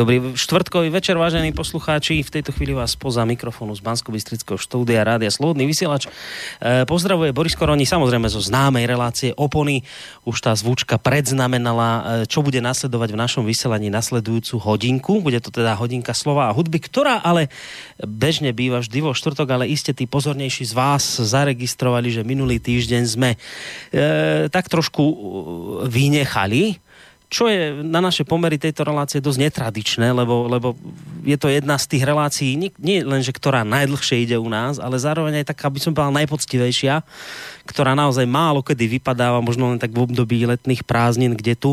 Dobrý štvrtkový večer, vážení poslucháči. V tejto chvíli vás poza mikrofónu z bansko bystrického štúdia Rádia Slobodný vysielač. E, pozdravuje Boris Koroni, samozrejme zo známej relácie Opony. Už tá zvučka predznamenala, e, čo bude nasledovať v našom vysielaní nasledujúcu hodinku. Bude to teda hodinka slova a hudby, ktorá ale bežne býva vždy vo štvrtok, ale iste tí pozornejší z vás zaregistrovali, že minulý týždeň sme e, tak trošku e, vynechali čo je na naše pomery tejto relácie dosť netradičné, lebo, lebo je to jedna z tých relácií, nie, nie len, že ktorá najdlhšie ide u nás, ale zároveň aj taká, aby som povedal, najpoctivejšia, ktorá naozaj málo kedy vypadáva, možno len tak v období letných prázdnin, kde tu.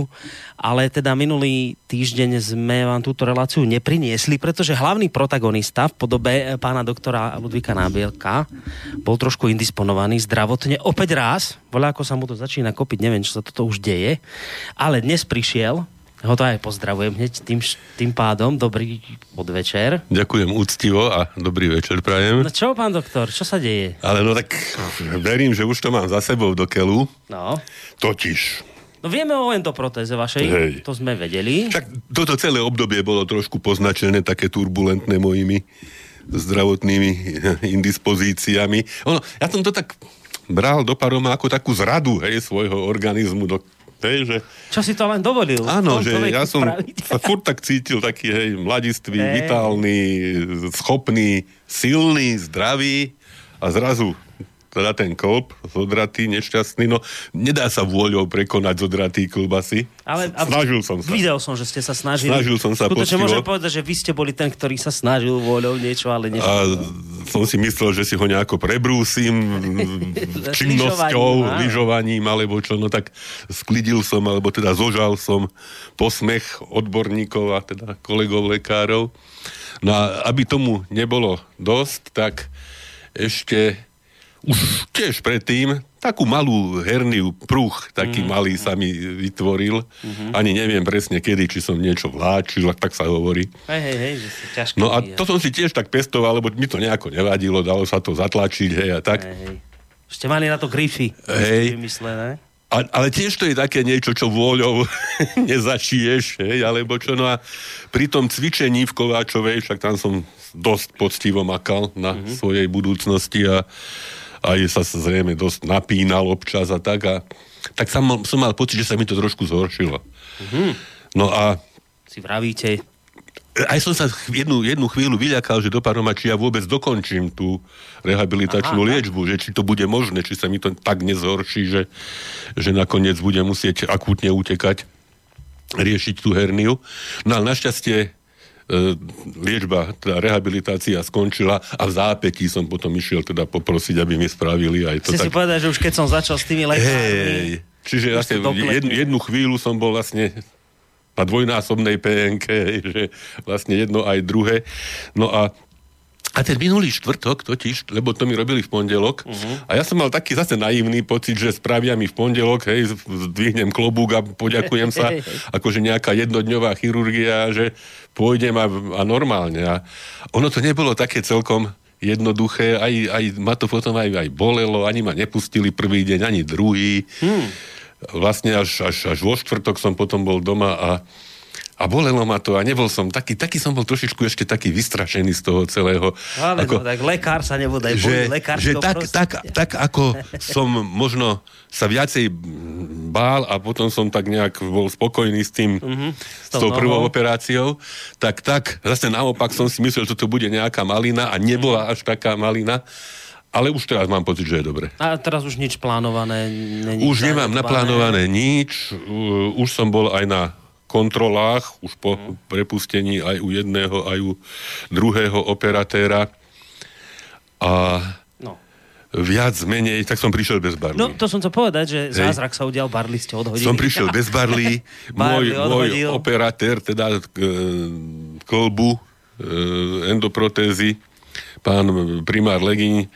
Ale teda minulý týždeň sme vám túto reláciu nepriniesli, pretože hlavný protagonista v podobe eh, pána doktora Ludvíka Nábielka bol trošku indisponovaný zdravotne. Opäť raz, voľa ako sa mu to začína kopiť, neviem, čo sa toto už deje, ale dnes prišiel ho to aj pozdravujem hneď tým, tým pádom. Dobrý podvečer. Ďakujem úctivo a dobrý večer prajem. No čo, pán doktor, čo sa deje? Ale no tak verím, že už to mám za sebou do kelu. No. Totiž. No vieme o endoprotéze vašej, Hej. to sme vedeli. Však toto celé obdobie bolo trošku poznačené také turbulentné mojimi zdravotnými indispozíciami. Ono, ja som to tak bral do paroma ako takú zradu hej, svojho organizmu, do Hej, že... Čo si to len dovolil? Áno, že ja som spraviť. sa furt tak cítil taký, hej, mladistvý, hey. vitálny, schopný, silný, zdravý a zrazu teda ten kolb zodratý, nešťastný, no nedá sa vôľou prekonať zodratý klbasy. Ale, snažil som sa. Videl som, že ste sa snažili. Snažil som sa Skutočne môžem povedať, že vy ste boli ten, ktorý sa snažil vôľou niečo, ale nešlo. A som si myslel, že si ho nejako prebrúsim činnosťou, lyžovaním, alebo čo, no tak sklidil som, alebo teda zožal som posmech odborníkov a teda kolegov lekárov. No a aby tomu nebolo dosť, tak ešte už tiež predtým takú malú herniu, pruh, taký mm. malý sa mi vytvoril. Mm-hmm. Ani neviem presne kedy, či som niečo vláčil, tak sa hovorí. Hej, hej, hej, že si ťažký. No a to som si tiež tak pestoval, lebo mi to nejako nevadilo, dalo sa to zatlačiť, hej, a tak. Hej, hej. Ste mali na to grify. Hej. Vymyslené. A, ale tiež to je také niečo, čo vôľou nezačiješ, hej, alebo čo. No a pri tom cvičení v Kováčovej, však tam som dosť poctivo makal na mm-hmm. svojej budúcnosti a aj sa zrejme dosť napínal občas a tak a tak som mal, som mal pocit, že sa mi to trošku zhoršilo. Mm-hmm. No a... Si vravíte... Aj som sa jednu, jednu chvíľu vyľakal, že do paroma, či ja vôbec dokončím tú rehabilitačnú Aha, liečbu, že či to bude možné, či sa mi to tak nezhorší, že, že nakoniec budem musieť akútne utekať riešiť tú herniu. No ale našťastie liečba, teda rehabilitácia skončila a v zápätí som potom išiel teda poprosiť, aby mi spravili aj to. Chcem tak... si povedať, že už keď som začal s tými lekármi... Hey, čiže vlastne jednu, jednu chvíľu som bol vlastne na dvojnásobnej PNK, že vlastne jedno aj druhé. No a a ten minulý štvrtok totiž, lebo to mi robili v pondelok, uh-huh. a ja som mal taký zase naivný pocit, že spravia mi v pondelok, hej, zdvihnem klobúk a poďakujem sa, akože nejaká jednodňová chirurgia, že pôjdem a, a normálne. A ono to nebolo také celkom jednoduché, aj, aj ma to potom aj, aj bolelo, ani ma nepustili prvý deň, ani druhý. Hmm. Vlastne až, až, až vo štvrtok som potom bol doma a a bolelo ma to a nebol som taký, taký som bol trošičku ešte taký vystrašený z toho celého. Ale ako, no, tak lekár sa nebodaj že, lekár že tak, tak, tak, ako som možno sa viacej bál a potom som tak nejak bol spokojný s tým, mm-hmm, s, s tou prvou operáciou, tak tak, zase naopak som si myslel, že to bude nejaká malina a nebola mm-hmm. až taká malina. Ale už teraz mám pocit, že je dobre. A teraz už nič plánované? Není už nemám naplánované nič. Už som bol aj na kontrolách, už po mm. prepustení aj u jedného, aj u druhého operatéra. A no. viac menej, tak som prišiel bez barly. No, to som to povedať, že Hej. zázrak sa udial, barly ste odhodili. Som prišiel bez barly, môj, môj operatér, teda e, kolbu, e, endoprotézy, pán primár Legiň, e,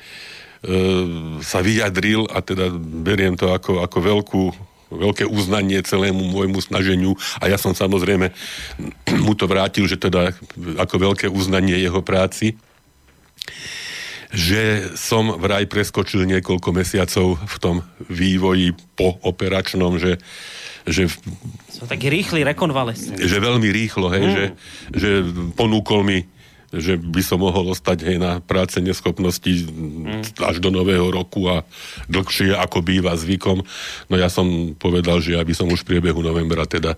sa vyjadril a teda beriem to ako, ako veľkú veľké uznanie celému môjmu snaženiu a ja som samozrejme mu to vrátil, že teda ako veľké uznanie jeho práci že som vraj preskočil niekoľko mesiacov v tom vývoji po operačnom, že že Som taký rýchly rekonvalescent. že veľmi rýchlo, hej, mm. že, že ponúkol mi že by som mohol ostať hej, na práce neschopnosti mm. až do nového roku a dlhšie ako býva zvykom. No ja som povedal, že aby som už v priebehu novembra teda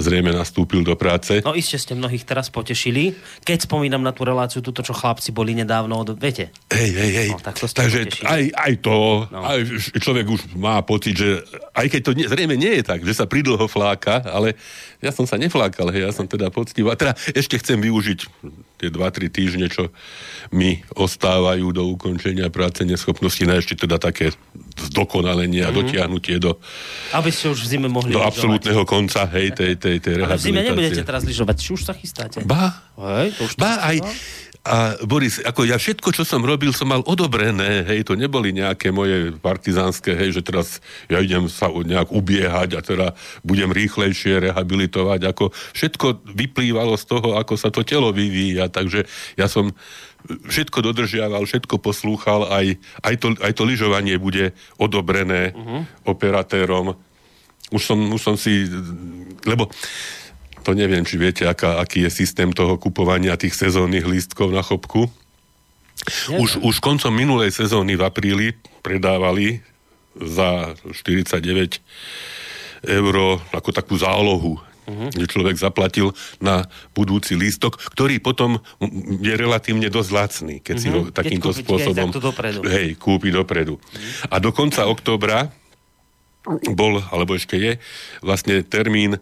zrejme nastúpil do práce. No iste ste mnohých teraz potešili. Keď spomínam na tú reláciu, túto, čo chlapci boli nedávno, viete? Hej, hej, hej. No, tak to Takže aj, aj to, no. aj človek už má pocit, že aj keď to nie, zrejme nie je tak, že sa pridlho fláka, ale ja som sa neflákal, hej, ja som teda poctivý. A teda ešte chcem využiť tie 2-3 týždne, čo mi ostávajú do ukončenia práce neschopnosti na ešte teda také zdokonalenie a mm-hmm. dotiahnutie do... Aby ste už v zime mohli Do absolútneho konca, hej, tej, tej, tej rehabilitácie. Ale v zime nebudete teraz lyžovať, či už sa chystáte? Ba, hej, to už ba aj, a Boris, ako ja všetko, čo som robil, som mal odobrené, hej, to neboli nejaké moje partizánske, hej, že teraz ja idem sa nejak ubiehať a teda budem rýchlejšie rehabilitovať, ako všetko vyplývalo z toho, ako sa to telo vyvíja, takže ja som všetko dodržiaval, všetko poslúchal, aj, aj, to, aj to lyžovanie bude odobrené uh-huh. operatérom. Už som, už som si, lebo to neviem, či viete, aká, aký je systém toho kupovania tých sezónnych lístkov na chopku. Už, už koncom minulej sezóny v apríli predávali za 49 eur ako takú zálohu uh-huh. že človek zaplatil na budúci lístok, ktorý potom je relatívne dosť lacný, keď uh-huh. si ho takýmto keď spôsobom. Hej, kúpi dopredu. Uh-huh. A do konca októbra bol, alebo ešte je, vlastne termín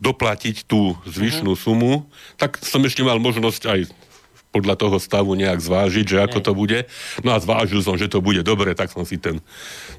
doplatiť tú zvyšnú uh-huh. sumu, tak som ešte mal možnosť aj podľa toho stavu nejak zvážiť, že ako to bude. No a zvážil som, že to bude dobre, tak som si ten,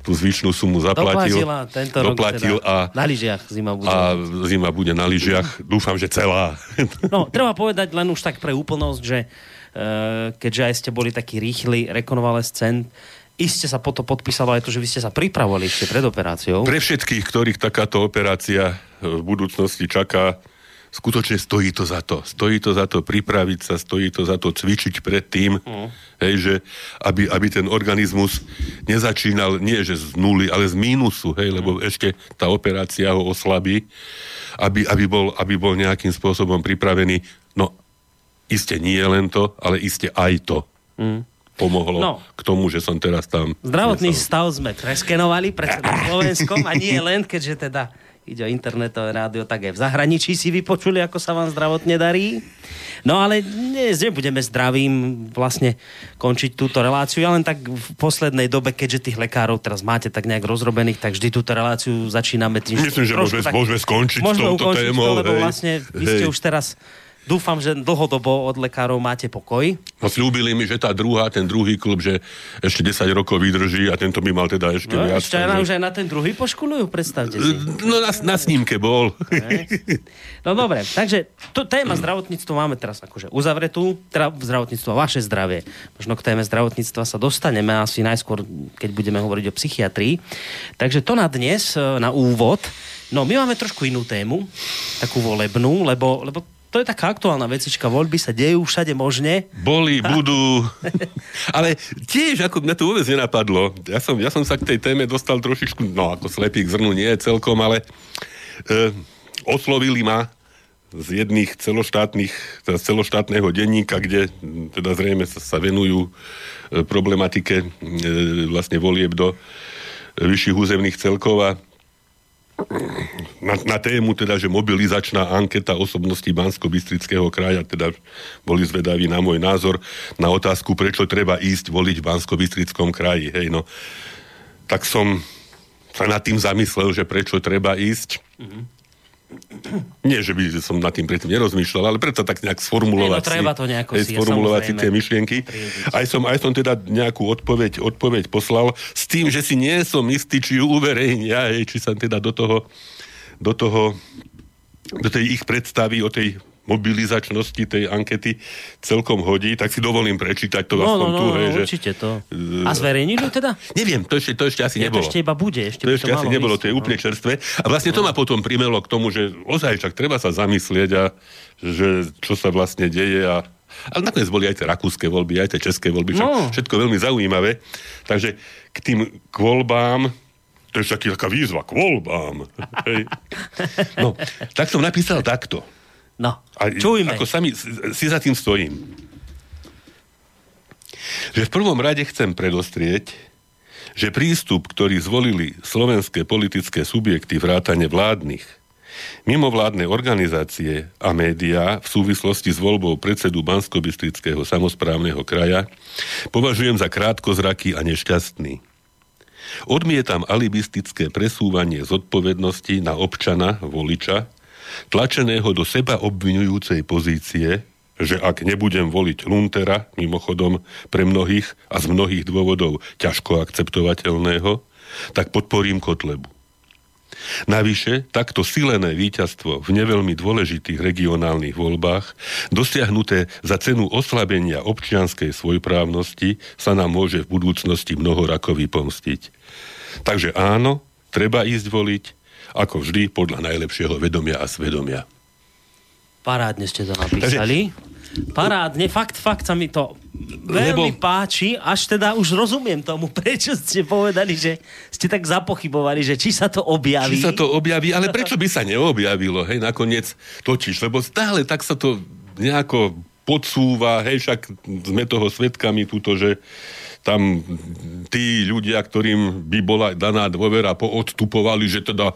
tú zvyšnú sumu zaplatil. Doplatila tento doplatil rok teda a, na lyžiach zima bude. A zima bude na lyžiach. Dúfam, že celá. No, treba povedať len už tak pre úplnosť, že uh, keďže aj ste boli taký rýchly rekonvalescent, Iste sa potom podpísalo aj to, že vy ste sa pripravovali ešte pred operáciou. Pre všetkých, ktorých takáto operácia v budúcnosti čaká, skutočne stojí to za to. Stojí to za to pripraviť sa, stojí to za to cvičiť predtým, mm. hej, že aby, aby ten organizmus nezačínal nie že z nuly, ale z mínusu, hej, mm. lebo ešte tá operácia ho oslabí, aby, aby, bol, aby bol nejakým spôsobom pripravený. No, iste nie len to, ale iste aj to. Mm pomohlo no. k tomu, že som teraz tam. Zdravotný stav sme preskenovali pred Slovenskom a nie len, keďže teda ide o internetové rádio, tak aj v zahraničí si vypočuli, ako sa vám zdravotne darí. No ale dnes nebudeme zdravím vlastne končiť túto reláciu. Ja len tak v poslednej dobe, keďže tých lekárov teraz máte tak nejak rozrobených, tak vždy túto reláciu začíname tým... Myslím, že môžeme, tak, môžeme skončiť môžeme touto témou. To, lebo hej, vlastne vy ste už teraz dúfam, že dlhodobo od lekárov máte pokoj. No slúbili mi, že tá druhá, ten druhý klub, že ešte 10 rokov vydrží a tento by mal teda ešte no, viac. Ešte takže... už aj na ten druhý poškolujú, predstavte si. No na, na snímke bol. No dobre, takže to, téma zdravotníctva máme teraz akože uzavretú, teda zdravotníctvo, vaše zdravie. Možno k téme zdravotníctva sa dostaneme asi najskôr, keď budeme hovoriť o psychiatrii. Takže to na dnes, na úvod. No my máme trošku inú tému, takú volebnú, lebo, lebo to je taká aktuálna vecička, voľby sa dejú všade možne. Boli, budú. Ale tiež, ako mňa to vôbec nenapadlo, ja som, ja som sa k tej téme dostal trošičku, no ako slepý k zrnu nie celkom, ale e, oslovili ma z jedných celoštátnych, teda celoštátneho denníka, kde teda zrejme sa, sa venujú e, problematike e, vlastne volieb do vyšších územných celkov a na, na tému teda, že mobilizačná anketa osobnosti Bansko-Bystrického kraja, teda boli zvedaví na môj názor na otázku, prečo treba ísť voliť v Bansko-Bystrickom kraji. Hej, no. Tak som sa nad tým zamyslel, že prečo treba ísť. Mm-hmm nie, že by som nad tým predtým nerozmýšľal, ale preto tak nejak sformulovať no, treba to nejako si, sformulovať si tie myšlienky. Aj som, aj som teda nejakú odpoveď, odpoveď poslal s tým, že si nie som istý, či ju uverejnia, či sa teda do toho, do toho do tej ich predstavy o tej mobilizačnosti tej ankety celkom hodí, tak si dovolím prečítať to no, aspoň no, no, tu. Hej, že, určite to. A zverejnili teda? Neviem, to ešte, to ešte asi ja, nebolo. To ešte iba bude. Ešte to ešte to asi nebolo, ísť, to je no. úplne čerstvé. A vlastne to ma potom primelo k tomu, že ozaj však treba sa zamyslieť a že čo sa vlastne deje a ale nakoniec boli aj tie rakúske voľby, aj tie české voľby, no. všetko veľmi zaujímavé. Takže k tým k voľbám to je taký, taká výzva k voľbám. Hej. No, tak som napísal takto. No, a čujme. Ako sami, si za tým stojím. Že v prvom rade chcem predostrieť, že prístup, ktorý zvolili slovenské politické subjekty vrátane vládnych, mimovládne organizácie a médiá v súvislosti s voľbou predsedu bansko samozprávneho kraja považujem za krátkozraký a nešťastný. Odmietam alibistické presúvanie zodpovednosti na občana, voliča, tlačeného do seba obvinujúcej pozície, že ak nebudem voliť Luntera, mimochodom pre mnohých a z mnohých dôvodov ťažko akceptovateľného, tak podporím Kotlebu. Navyše, takto silené víťazstvo v neveľmi dôležitých regionálnych voľbách, dosiahnuté za cenu oslabenia občianskej svojprávnosti, sa nám môže v budúcnosti mnohorakovi pomstiť. Takže áno, treba ísť voliť, ako vždy, podľa najlepšieho vedomia a svedomia. Parádne ste to napísali. Parádne, fakt, fakt sa mi to veľmi Lebo... páči, až teda už rozumiem tomu, prečo ste povedali, že ste tak zapochybovali, že či sa to objaví. Či sa to objaví, ale prečo by sa neobjavilo, hej, nakoniec točíš, lebo stále tak sa to nejako podsúva, hej, však sme toho svetkami túto, že tam tí ľudia, ktorým by bola daná dôvera, poodstupovali, že teda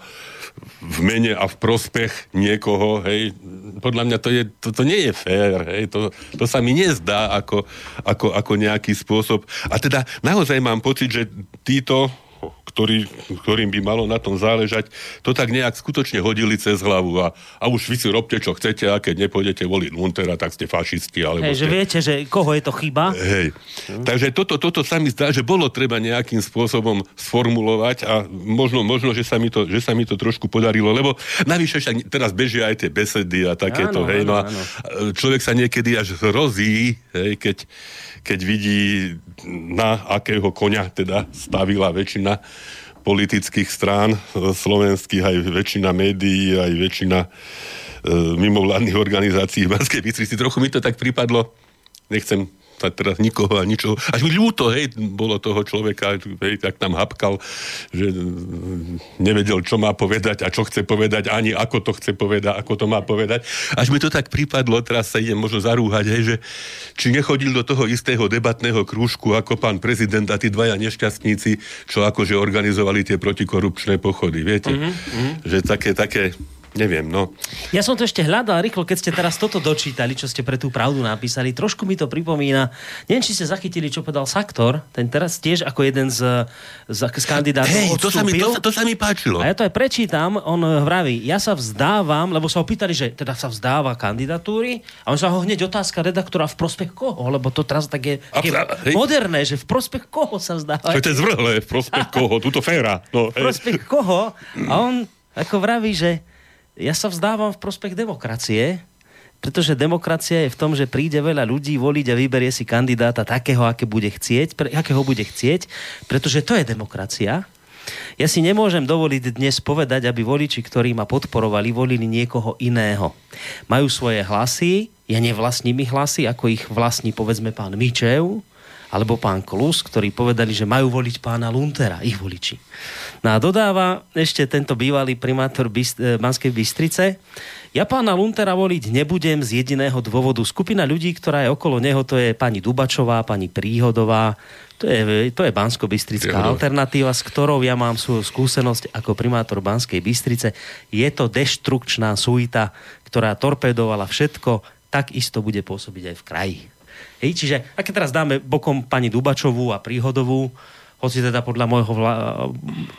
v mene a v prospech niekoho, hej, podľa mňa to, je, to, to nie je fér, hej, to, to sa mi nezdá ako, ako, ako nejaký spôsob. A teda naozaj mám pocit, že títo ktorý, ktorým by malo na tom záležať, to tak nejak skutočne hodili cez hlavu a, a už vy si robte, čo chcete a keď nepôjdete voliť Luntera, tak ste fašisti. Alebo Hej, ste... že viete, že koho je to chyba. Hej. Hm. Takže toto, toto sa mi zdá, že bolo treba nejakým spôsobom sformulovať a možno, možno že, sa mi to, že sa mi to trošku podarilo, lebo navyše však teraz bežia aj tie besedy a takéto, áno, hej, no a áno. človek sa niekedy až hrozí, hej, keď, keď vidí, na akého koňa teda stavila väčšina politických strán e, slovenských, aj väčšina médií, aj väčšina e, mimovládnych organizácií v Banskej Bystrici. Trochu mi to tak pripadlo, nechcem teraz nikoho a ničoho. Až mi ľúto, hej, bolo toho človeka, hej, tak tam hapkal, že nevedel, čo má povedať a čo chce povedať, ani ako to chce povedať, ako to má povedať. Až mi to tak pripadlo, teraz sa idem možno zarúhať, hej, že či nechodil do toho istého debatného krúžku ako pán prezident a tí dvaja nešťastníci, čo akože organizovali tie protikorupčné pochody, viete? Mm-hmm. Že také, také neviem, no. Ja som to ešte hľadal rýchlo, keď ste teraz toto dočítali, čo ste pre tú pravdu napísali. Trošku mi to pripomína, neviem, či ste zachytili, čo povedal Saktor, ten teraz tiež ako jeden z, z, z kandidátov hey, to sa, mi, to, to sa mi páčilo. A ja to aj prečítam, on vraví, ja sa vzdávam, lebo sa ho pýtali, že teda sa vzdáva kandidatúry a on sa ho hneď otázka redaktora v prospech koho, lebo to teraz tak je, je moderné, že v prospech koho sa vzdáva. To je zvrhlé, v prospech koho, túto féra. No, v prospech koho a on ako vraví, že ja sa vzdávam v prospech demokracie, pretože demokracia je v tom, že príde veľa ľudí voliť a vyberie si kandidáta takého, aké bude chcieť, pre, akého bude chcieť, pretože to je demokracia. Ja si nemôžem dovoliť dnes povedať, aby voliči, ktorí ma podporovali, volili niekoho iného. Majú svoje hlasy, ja nevlastním ich hlasy, ako ich vlastní povedzme pán Mičev, alebo pán Klus, ktorí povedali, že majú voliť pána Luntera, ich voliči. No a dodáva ešte tento bývalý primátor Bist- eh, Banskej Bystrice, ja pána Luntera voliť nebudem z jediného dôvodu. Skupina ľudí, ktorá je okolo neho, to je pani Dubačová, pani Príhodová, to je, to je Bansko-Bystrická alternatíva, s ktorou ja mám svoju skúsenosť ako primátor Banskej Bystrice. Je to deštrukčná suita, ktorá torpedovala všetko, tak isto bude pôsobiť aj v kraji. Hej, čiže a keď teraz dáme bokom pani Dubačovú a Príhodovú, hoci teda podľa môjho vla,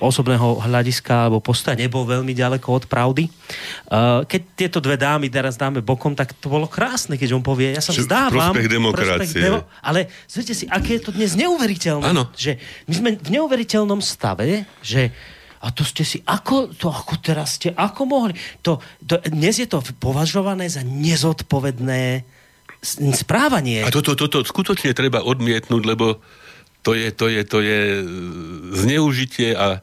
osobného hľadiska alebo postoja nebol veľmi ďaleko od pravdy. Uh, keď tieto dve dámy teraz dáme bokom, tak to bolo krásne, keď on povie, ja sa vzdávam. Prospech demokracie. Prospech demo, ale zviete si, aké je to dnes neuveriteľné. Ano. Že my sme v neuveriteľnom stave, že a to ste si, ako, to ako teraz ste, ako mohli? To, to, dnes je to považované za nezodpovedné správanie. A toto, toto skutočne treba odmietnúť, lebo to je, to je, to je zneužitie a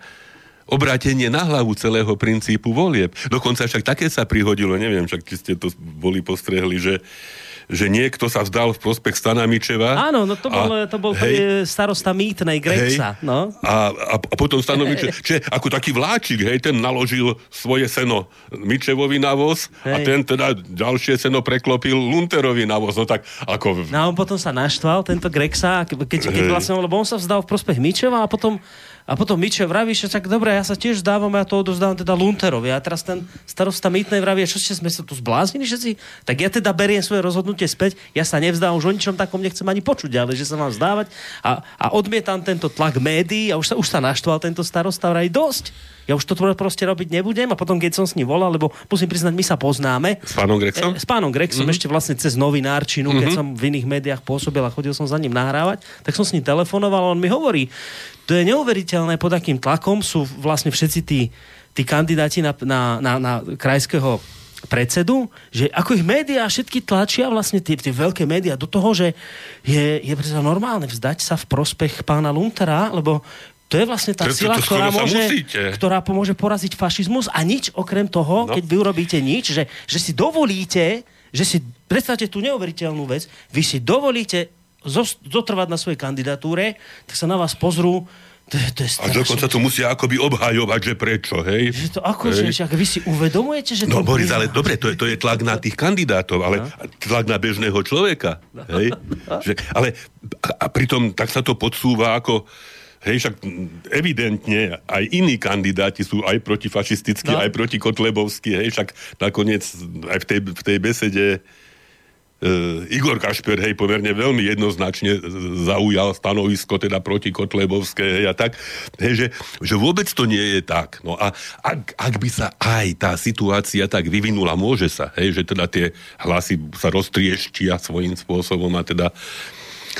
obrátenie na hlavu celého princípu volieb. Dokonca však také sa prihodilo, neviem, však či ste to boli postrehli, že že niekto sa vzdal v prospech Stana Mičeva. Áno, no to bol, a, to bol hej, starosta mýtnej Grexa. Hej, no. a, a, a potom Stano Mičev, že ako taký vláčik, hej, ten naložil svoje seno Mičevovi na voz hej. a ten teda ďalšie seno preklopil Lunterovi na voz. No tak ako... No a on potom sa naštval, tento Grexa, keď, keď vlastne, lebo on sa vzdal v prospech Mičeva a potom a potom Miče vraví, že tak dobre, ja sa tiež zdávam, ja to odozdávam teda Lunterovi. A teraz ten starosta Mýtnej vraví, čo ste sme sa tu zbláznili všetci? Tak ja teda beriem svoje rozhodnutie späť, ja sa nevzdám, už o ničom takom nechcem ani počuť, ale že sa mám vzdávať. A, a odmietam tento tlak médií a už sa, už sa naštval tento starosta, vraví dosť ja už to proste robiť nebudem a potom, keď som s ním volal, lebo musím priznať, my sa poznáme. S pánom Grexom? E, s pánom Grexom, mm-hmm. ešte vlastne cez novinárčinu, mm-hmm. keď mhm. som v iných médiách pôsobil a chodil som za ním nahrávať, tak som s ním telefonoval a on mi hovorí, to je neuveriteľné, pod akým tlakom sú vlastne všetci tí, tí kandidáti na, na, na, na krajského predsedu, že ako ich médiá všetky tlačia, vlastne tie, tie veľké médiá do toho, že je, je normálne vzdať sa v prospech pána Luntera, lebo to je vlastne tá to, sila, to, to ktorá, môže, ktorá pomôže poraziť fašizmus a nič okrem toho, no. keď vy urobíte nič, že, že si dovolíte, že si, predstavte tú neuveriteľnú vec, vy si dovolíte zotrvať na svojej kandidatúre, tak sa na vás pozrú to je, to je a dokonca to musia akoby obhajovať, že prečo, hej? Že to ako, hej? že, vy si uvedomujete, že no, to... No Boris, ale dobre, to je, to je tlak na tých kandidátov, ale no. tlak na bežného človeka, no. hej? Že, ale a, a pritom tak sa to podsúva ako Hej, však evidentne aj iní kandidáti sú aj protifašistickí, no. aj protiKotlebovskí, hej, však nakoniec aj v tej, v tej besede Igor Kašper, hej, pomerne veľmi jednoznačne zaujal stanovisko teda proti Kotlebovské, hej, a tak, hej, že, že vôbec to nie je tak. No a ak, ak by sa aj tá situácia tak vyvinula, môže sa, hej, že teda tie hlasy sa roztrieštia svojím spôsobom a teda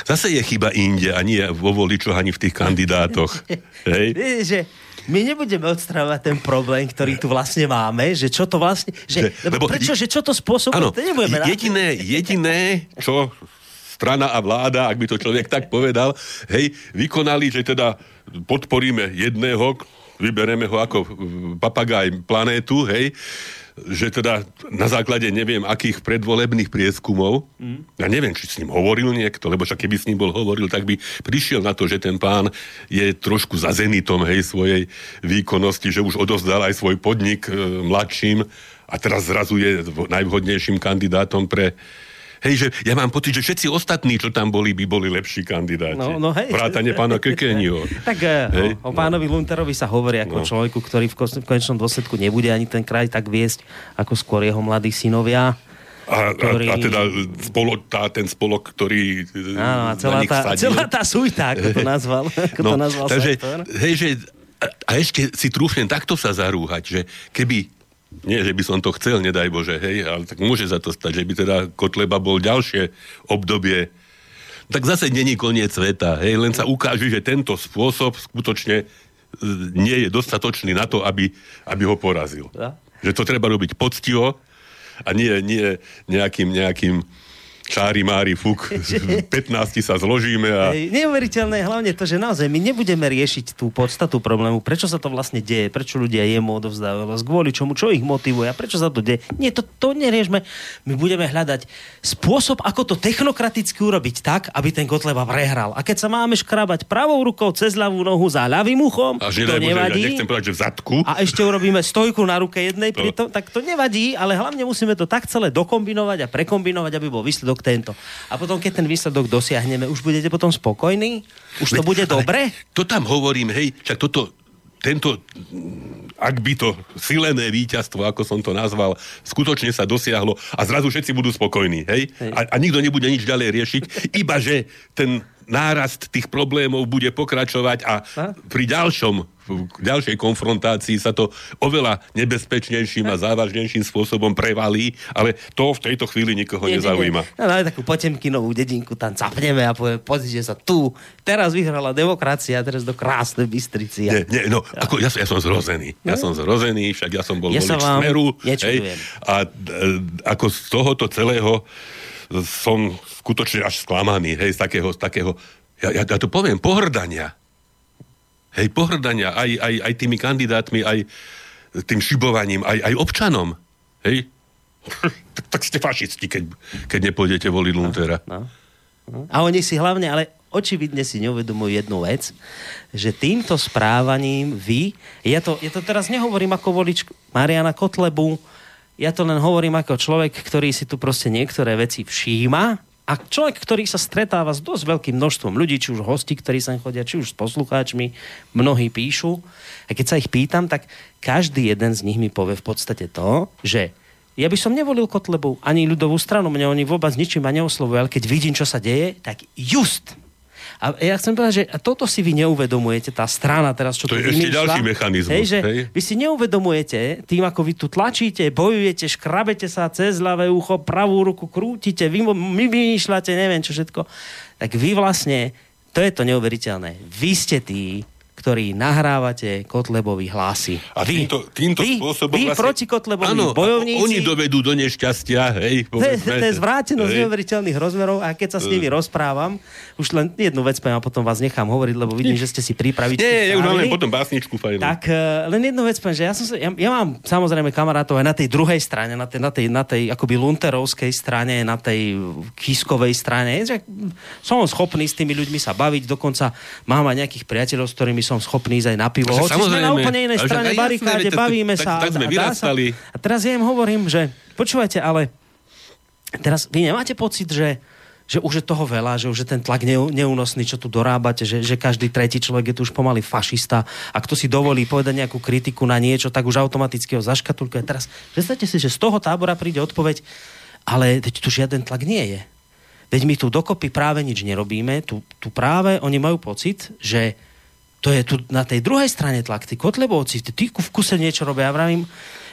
Zase je chyba inde a nie vo voličoch ani v tých kandidátoch. Hej? že my nebudeme odstravovať ten problém, ktorý tu vlastne máme, že čo to vlastne... Že, že, lebo prečo, že čo to spôsobuje, to nebudeme jediné, jediné, čo strana a vláda, ak by to človek tak povedal, hej, vykonali, že teda podporíme jedného, vybereme ho ako papagaj planétu, hej, že teda na základe neviem akých predvolebných prieskumov, mm. ja neviem, či s ním hovoril niekto, lebo však keby s ním bol hovoril, tak by prišiel na to, že ten pán je trošku za zenitom hej, svojej výkonnosti, že už odozdal aj svoj podnik e, mladším a teraz zrazu je najvhodnejším kandidátom pre Hej, že ja mám pocit, že všetci ostatní, čo tam boli, by boli lepší kandidáti. No, no hej. Vrátane pána Kekenio. tak eh, hej. o, o pánovi Lunterovi sa hovorí ako no. človeku, ktorý v konečnom dôsledku nebude ani ten kraj tak viesť, ako skôr jeho mladí synovia. A, ktorý... a, a teda spolok, tá, ten spolok, ktorý eh, Áno, a celá, tá, celá tá suita, ako to nazval. Ako no, to nazval takže, hej, že, a, a ešte si trúfnem takto sa zarúhať, že keby nie, že by som to chcel, nedaj Bože, hej, ale tak môže za to stať, že by teda Kotleba bol ďalšie obdobie tak zase není koniec sveta, hej, len sa ukáže, že tento spôsob skutočne e, nie je dostatočný na to, aby, aby ho porazil. Ja? Že to treba robiť poctivo a nie, nie nejakým, nejakým čári, mári, fuk, 15 sa zložíme a... Neuveriteľné hlavne to, že naozaj my nebudeme riešiť tú podstatu problému, prečo sa to vlastne deje, prečo ľudia jemu odovzdávajú, kvôli čomu, čo ich motivuje a prečo sa to deje. Nie, to, to neriešme. My budeme hľadať spôsob, ako to technokraticky urobiť tak, aby ten Kotleba prehral. A keď sa máme škrabať pravou rukou cez ľavú nohu za ľavým uchom, a to nevadí. Ja nechcem povedať, že v zadku. A ešte urobíme stojku na ruke jednej, to... Pritom, tak to nevadí, ale hlavne musíme to tak celé dokombinovať a prekombinovať, aby bol výsledok výsledok tento. A potom, keď ten výsledok dosiahneme, už budete potom spokojní? Už to bude dobre? To tam hovorím, hej, však toto, tento, ak by to silené víťazstvo, ako som to nazval, skutočne sa dosiahlo a zrazu všetci budú spokojní, hej. A, a nikto nebude nič ďalej riešiť, iba že ten nárast tých problémov bude pokračovať a, a? pri ďalšom v ďalšej konfrontácii sa to oveľa nebezpečnejším a závažnejším spôsobom prevalí, ale to v tejto chvíli nikoho nie, nezaujíma. Nie, nie. No, takú potemkinovú dedinku tam capneme a povieme, pozri, že sa tu, teraz vyhrala demokracia, teraz do krásnej Bystrici. Nie, nie, no, ja. ako, ja, ja som zrozený. Ja no? som zrozený, však ja som bol ja volič Smeru. Hej, a e, ako z tohoto celého som skutočne až sklamaný, hej, z takého, z takého ja, ja, ja to poviem, pohrdania Hej, pohrdania aj, aj, aj tými kandidátmi, aj tým šibovaním, aj, aj občanom. Hej? tak, tak ste fašisti, keď, keď nepôjdete voliť Luntera. No, no. A oni si hlavne, ale očividne si neuvedomujú jednu vec, že týmto správaním vy, ja to, ja to teraz nehovorím ako volič Mariana Kotlebu, ja to len hovorím ako človek, ktorý si tu proste niektoré veci všíma a človek, ktorý sa stretáva s dosť veľkým množstvom ľudí, či už hosti, ktorí sa chodia, či už s poslucháčmi, mnohí píšu. A keď sa ich pýtam, tak každý jeden z nich mi povie v podstate to, že ja by som nevolil Kotlebu ani ľudovú stranu, mňa oni vôbec ničím ma neoslovujú, ale keď vidím, čo sa deje, tak just a ja chcem povedať, že toto si vy neuvedomujete, tá strana teraz, čo to je ešte ďalší mechanizmus. Hej, že hej? Vy si neuvedomujete, tým ako vy tu tlačíte, bojujete, škrabete sa cez ľavé ucho, pravú ruku krútite, vy, my vymýšľate, neviem čo všetko, tak vy vlastne, to je to neuveriteľné, vy ste tí, ktorí nahrávate Kotlebovi hlasy. A týmto, týmto vy, spôsobom... Vy vlastne, proti Kotlebovi áno, bojovníci... oni dovedú do nešťastia, hej. To je, to je zvrátenosť neuveriteľných rozmerov a keď sa s nimi rozprávam, už len jednu vec poviem a potom vás nechám hovoriť, lebo vidím, že ste si pripraviť. Nie, ja už mám potom básničku fajnú. Tak uh, len jednu vec poviem, že ja, som sa, ja, ja mám samozrejme kamarátov aj na tej druhej strane, na tej, na tej, na tej akoby lunterovskej strane, na tej kiskovej strane, že som schopný s tými ľuďmi sa baviť, dokonca mám aj nejakých priateľov, s ktorými som schopný ísť aj na pivo. Hoci sme na úplne inej strane barikáde, bavíme sa. Tak, tak sme vyrastali. A teraz ja im hovorím, že počúvajte, ale teraz vy nemáte pocit, že že už je toho veľa, že už je ten tlak neúnosný, čo tu dorábate, že, že každý tretí človek je tu už pomaly fašista. A kto si dovolí povedať nejakú kritiku na niečo, tak už automaticky ho zaškatulkuje. Teraz predstavte si, že z toho tábora príde odpoveď, ale teď tu žiaden tlak nie je. Veď my tu dokopy práve nič nerobíme, tu, tu práve oni majú pocit, že to je tu na tej druhej strane tlak, tí kotlebovci, tí v kuse niečo robia. Ja vravím,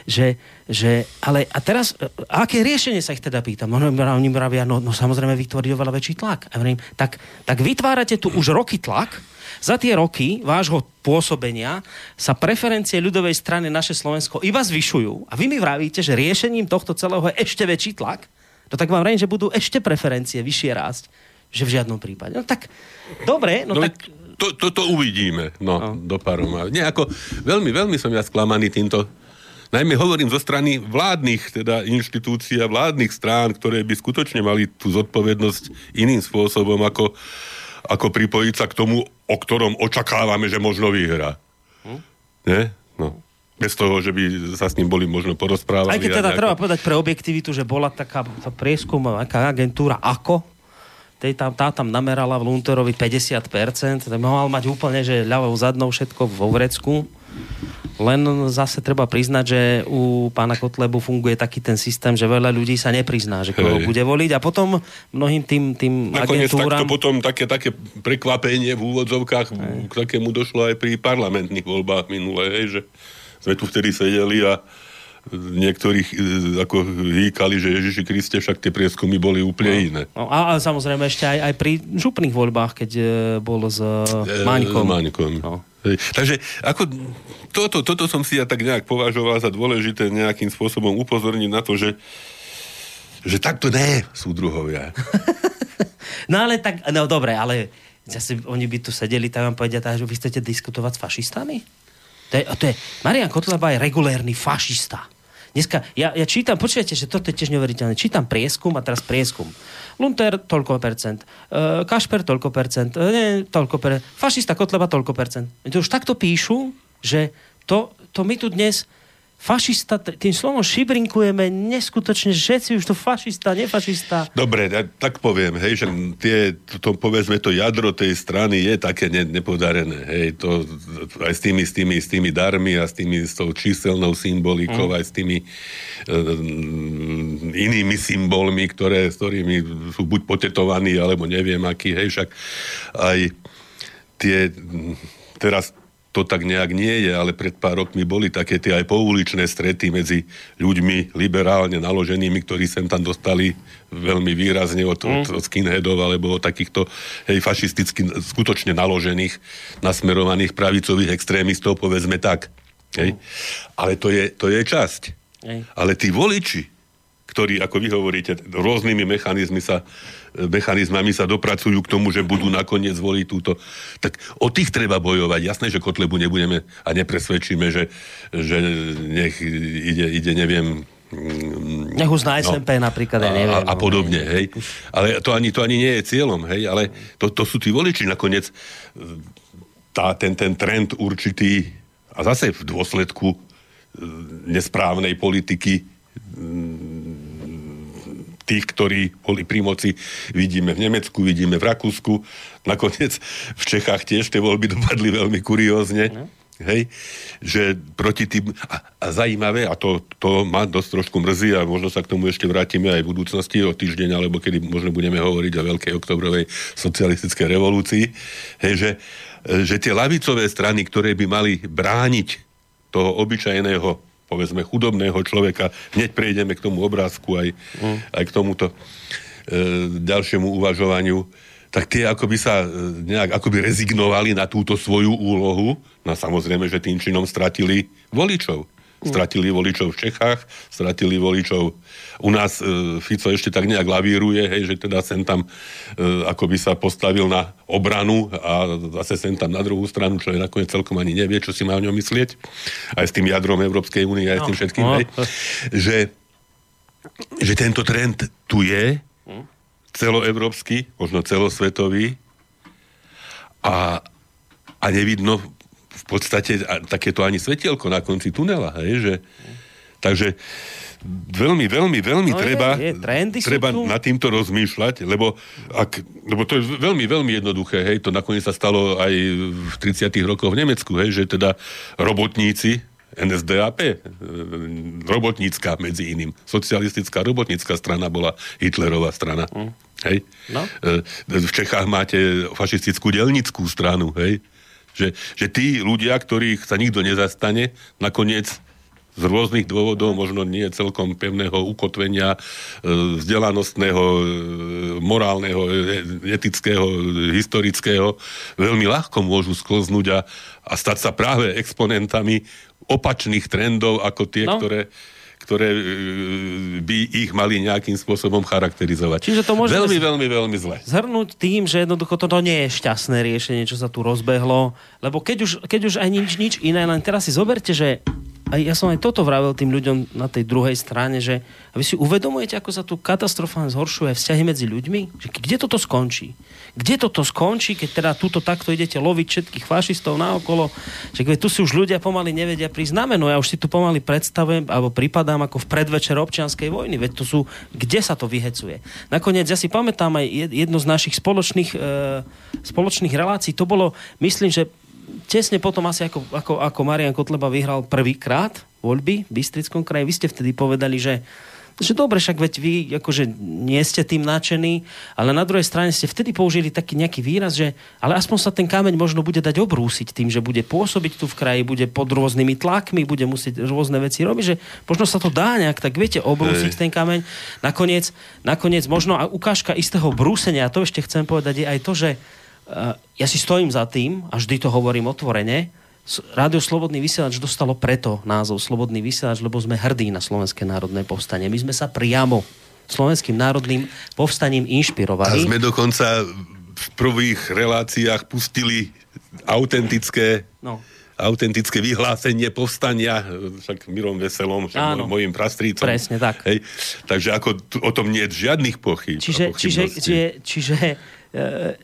že, že ale a teraz, a aké riešenie sa ich teda pýtam? Oni, oni vravia, no, no samozrejme vytvoriť oveľa väčší tlak. Ja vravím, tak, tak vytvárate tu už roky tlak, za tie roky vášho pôsobenia sa preferencie ľudovej strany naše Slovensko iba zvyšujú a vy mi vravíte, že riešením tohto celého je ešte väčší tlak, no tak vám vravím, že budú ešte preferencie vyššie rásť, že v žiadnom prípade. No tak, dobre, no, no tak to, to, to uvidíme, no, no. do parom. Nie, ako, veľmi, veľmi som ja sklamaný týmto Najmä hovorím zo strany vládnych teda inštitúcií a vládnych strán, ktoré by skutočne mali tú zodpovednosť iným spôsobom, ako, ako pripojiť sa k tomu, o ktorom očakávame, že možno vyhrá. Hm? Nie? No. Bez toho, že by sa s ním boli možno porozprávali. Aj keď teda nejako... treba povedať pre objektivitu, že bola taká tá prieskum, aká agentúra ako tej tam, tá tam namerala v Lunterovi 50%, tak mal mať úplne, že ľavou zadnou všetko vo vrecku. Len zase treba priznať, že u pána Kotlebu funguje taký ten systém, že veľa ľudí sa neprizná, že koho Hej. bude voliť a potom mnohým tým, tým Nakoniec agentúram... takto potom také, také prekvapenie v úvodzovkách Hej. k takému došlo aj pri parlamentných voľbách minulé, že sme tu vtedy sedeli a niektorých e, ako hýkali, že Ježiši Kriste, však tie prieskumy boli úplne no. iné. No, a, a samozrejme ešte aj, aj pri župných voľbách, keď e, bol s e, Máňkom. E, Máňkom. No. Takže ako toto, toto som si ja tak nejak považoval za dôležité nejakým spôsobom upozorniť na to, že, že takto nie sú druhovia. no ale tak, no dobre, ale zase oni by tu sedeli, tak vám povedia, že vy chcete diskutovať s fašistami? To je, to je, Marian Kotleba je regulérny fašista. Dneska, ja, ja čítam, počujete, že toto je tiež neuveriteľné. Čítam prieskum a teraz prieskum. Lunter toľko percent, uh, Kašper toľko percent, uh, nie, toľko percent, fašista Kotleba toľko percent. To už takto píšu, že to, to my tu dnes fašista, tým slovom šibrinkujeme neskutočne, že si už to fašista, nefašista. Dobre, ja tak poviem, hej, že tie, to, povedzme, to jadro tej strany je také ne, nepodarené, hej, to aj s tými, s tými, s tými darmi a s tými, s tou číselnou symbolikou, mm. aj s tými uh, inými symbolmi, ktoré, s ktorými sú buď potetovaní, alebo neviem aký, hej, však aj tie teraz to tak nejak nie je, ale pred pár rokmi boli také tie aj pouličné strety medzi ľuďmi liberálne naloženými, ktorí sem tam dostali veľmi výrazne od, mm. od, od skinheadov alebo od takýchto hej, fašisticky skutočne naložených, nasmerovaných pravicových extrémistov, povedzme tak. Hej. Mm. Ale to je, to je časť. Hej. Ale tí voliči, ktorí, ako vy hovoríte, rôznymi mechanizmy sa, mechanizmami sa dopracujú k tomu, že budú nakoniec voliť túto. Tak o tých treba bojovať. Jasné, že Kotlebu nebudeme a nepresvedčíme, že, že nech ide, ide neviem, nech uzná SMP no, napríklad, ja neviem. A, a podobne, hej. Ale to ani, to ani nie je cieľom, hej, ale to, to sú tí voliči nakoniec. Tá, ten, ten trend určitý a zase v dôsledku e, nesprávnej politiky tých, ktorí boli pri moci, vidíme v Nemecku, vidíme v Rakúsku, nakoniec v Čechách tiež tie voľby dopadli veľmi kuriózne. Mm. Hej, že proti tým, a, a zajímavé, a to, to ma dosť trošku mrzí a možno sa k tomu ešte vrátime aj v budúcnosti o týždeň, alebo kedy možno budeme hovoriť o veľkej oktobrovej socialistickej revolúcii, hej, že, že tie lavicové strany, ktoré by mali brániť toho obyčajného povedzme chudobného človeka, hneď prejdeme k tomu obrázku aj, mm. aj k tomuto e, ďalšiemu uvažovaniu, tak tie akoby sa e, nejak akoby rezignovali na túto svoju úlohu. No samozrejme, že tým činom stratili voličov. Mm. Stratili voličov v Čechách, stratili voličov u nás e, Fico ešte tak nejak lavíruje, hej, že teda sem tam e, ako by sa postavil na obranu a zase sem tam na druhú stranu, čo je nakoniec celkom ani nevie, čo si má o ňom myslieť. Aj s tým jadrom Európskej únie, aj no, s tým no, všetkým, no. hej, že, že tento trend tu je, mm celoevropský, možno celosvetový a, a nevidno podstate takéto ani svetielko na konci tunela, hej, že, takže veľmi, veľmi, veľmi no treba, je, je, treba nad týmto rozmýšľať, lebo, ak, lebo to je veľmi, veľmi jednoduché, hej, to nakoniec sa stalo aj v 30 rokoch v Nemecku, hej, že teda robotníci, NSDAP, e, robotnícka medzi iným. Socialistická robotnícka strana bola Hitlerová strana. Mm. Hej? No? E, v Čechách máte fašistickú delnickú stranu, hej? Že, že tí ľudia, ktorých sa nikto nezastane, nakoniec z rôznych dôvodov, možno nie celkom pevného ukotvenia, e, vzdelanostného, morálneho, etického, historického, veľmi ľahko môžu sklznúť a, a stať sa práve exponentami opačných trendov ako tie, no. ktoré ktoré e, by ich mali nejakým spôsobom charakterizovať. Čiže to môže veľmi, veľmi, veľmi zle. Zhrnúť tým, že jednoducho toto nie je šťastné riešenie, čo sa tu rozbehlo, lebo keď už, keď už aj nič, nič iné, len teraz si zoberte, že aj ja som aj toto vravel tým ľuďom na tej druhej strane, že vy si uvedomujete, ako sa tu katastrofálne zhoršuje vzťahy medzi ľuďmi? Že kde toto skončí? Kde toto skončí, keď teda túto takto idete loviť všetkých fašistov naokolo? Že tu si už ľudia pomaly nevedia prísť na meno. Ja už si tu pomaly predstavujem, alebo pripadám ako v predvečer občianskej vojny. Veď to sú, kde sa to vyhecuje? Nakoniec ja si pamätám aj jedno z našich spoločných, e, spoločných relácií. To bolo, myslím, že tesne potom asi ako, ako, ako Marian Kotleba vyhral prvýkrát voľby v Bystrickom kraji, vy ste vtedy povedali, že že dobre, však veď vy akože nie ste tým nadšení, ale na druhej strane ste vtedy použili taký nejaký výraz, že ale aspoň sa ten kameň možno bude dať obrúsiť tým, že bude pôsobiť tu v kraji, bude pod rôznymi tlakmi, bude musieť rôzne veci robiť, že možno sa to dá nejak, tak viete, obrúsiť ten kameň. Nakoniec, nakoniec možno a ukážka istého brúsenia, a to ešte chcem povedať, je aj to, že ja si stojím za tým, a vždy to hovorím otvorene, Rádio Slobodný vysielač dostalo preto názov Slobodný vysielač, lebo sme hrdí na Slovenské národné povstanie. My sme sa priamo Slovenským národným povstaním inšpirovali. A sme dokonca v prvých reláciách pustili autentické no autentické vyhlásenie povstania, však Mirom Veselom, však Áno, mojim prastrícom. Presne tak. Hej. Takže ako t- o tom nie je žiadnych pochyb. Čiže, čiže, čiže, čiže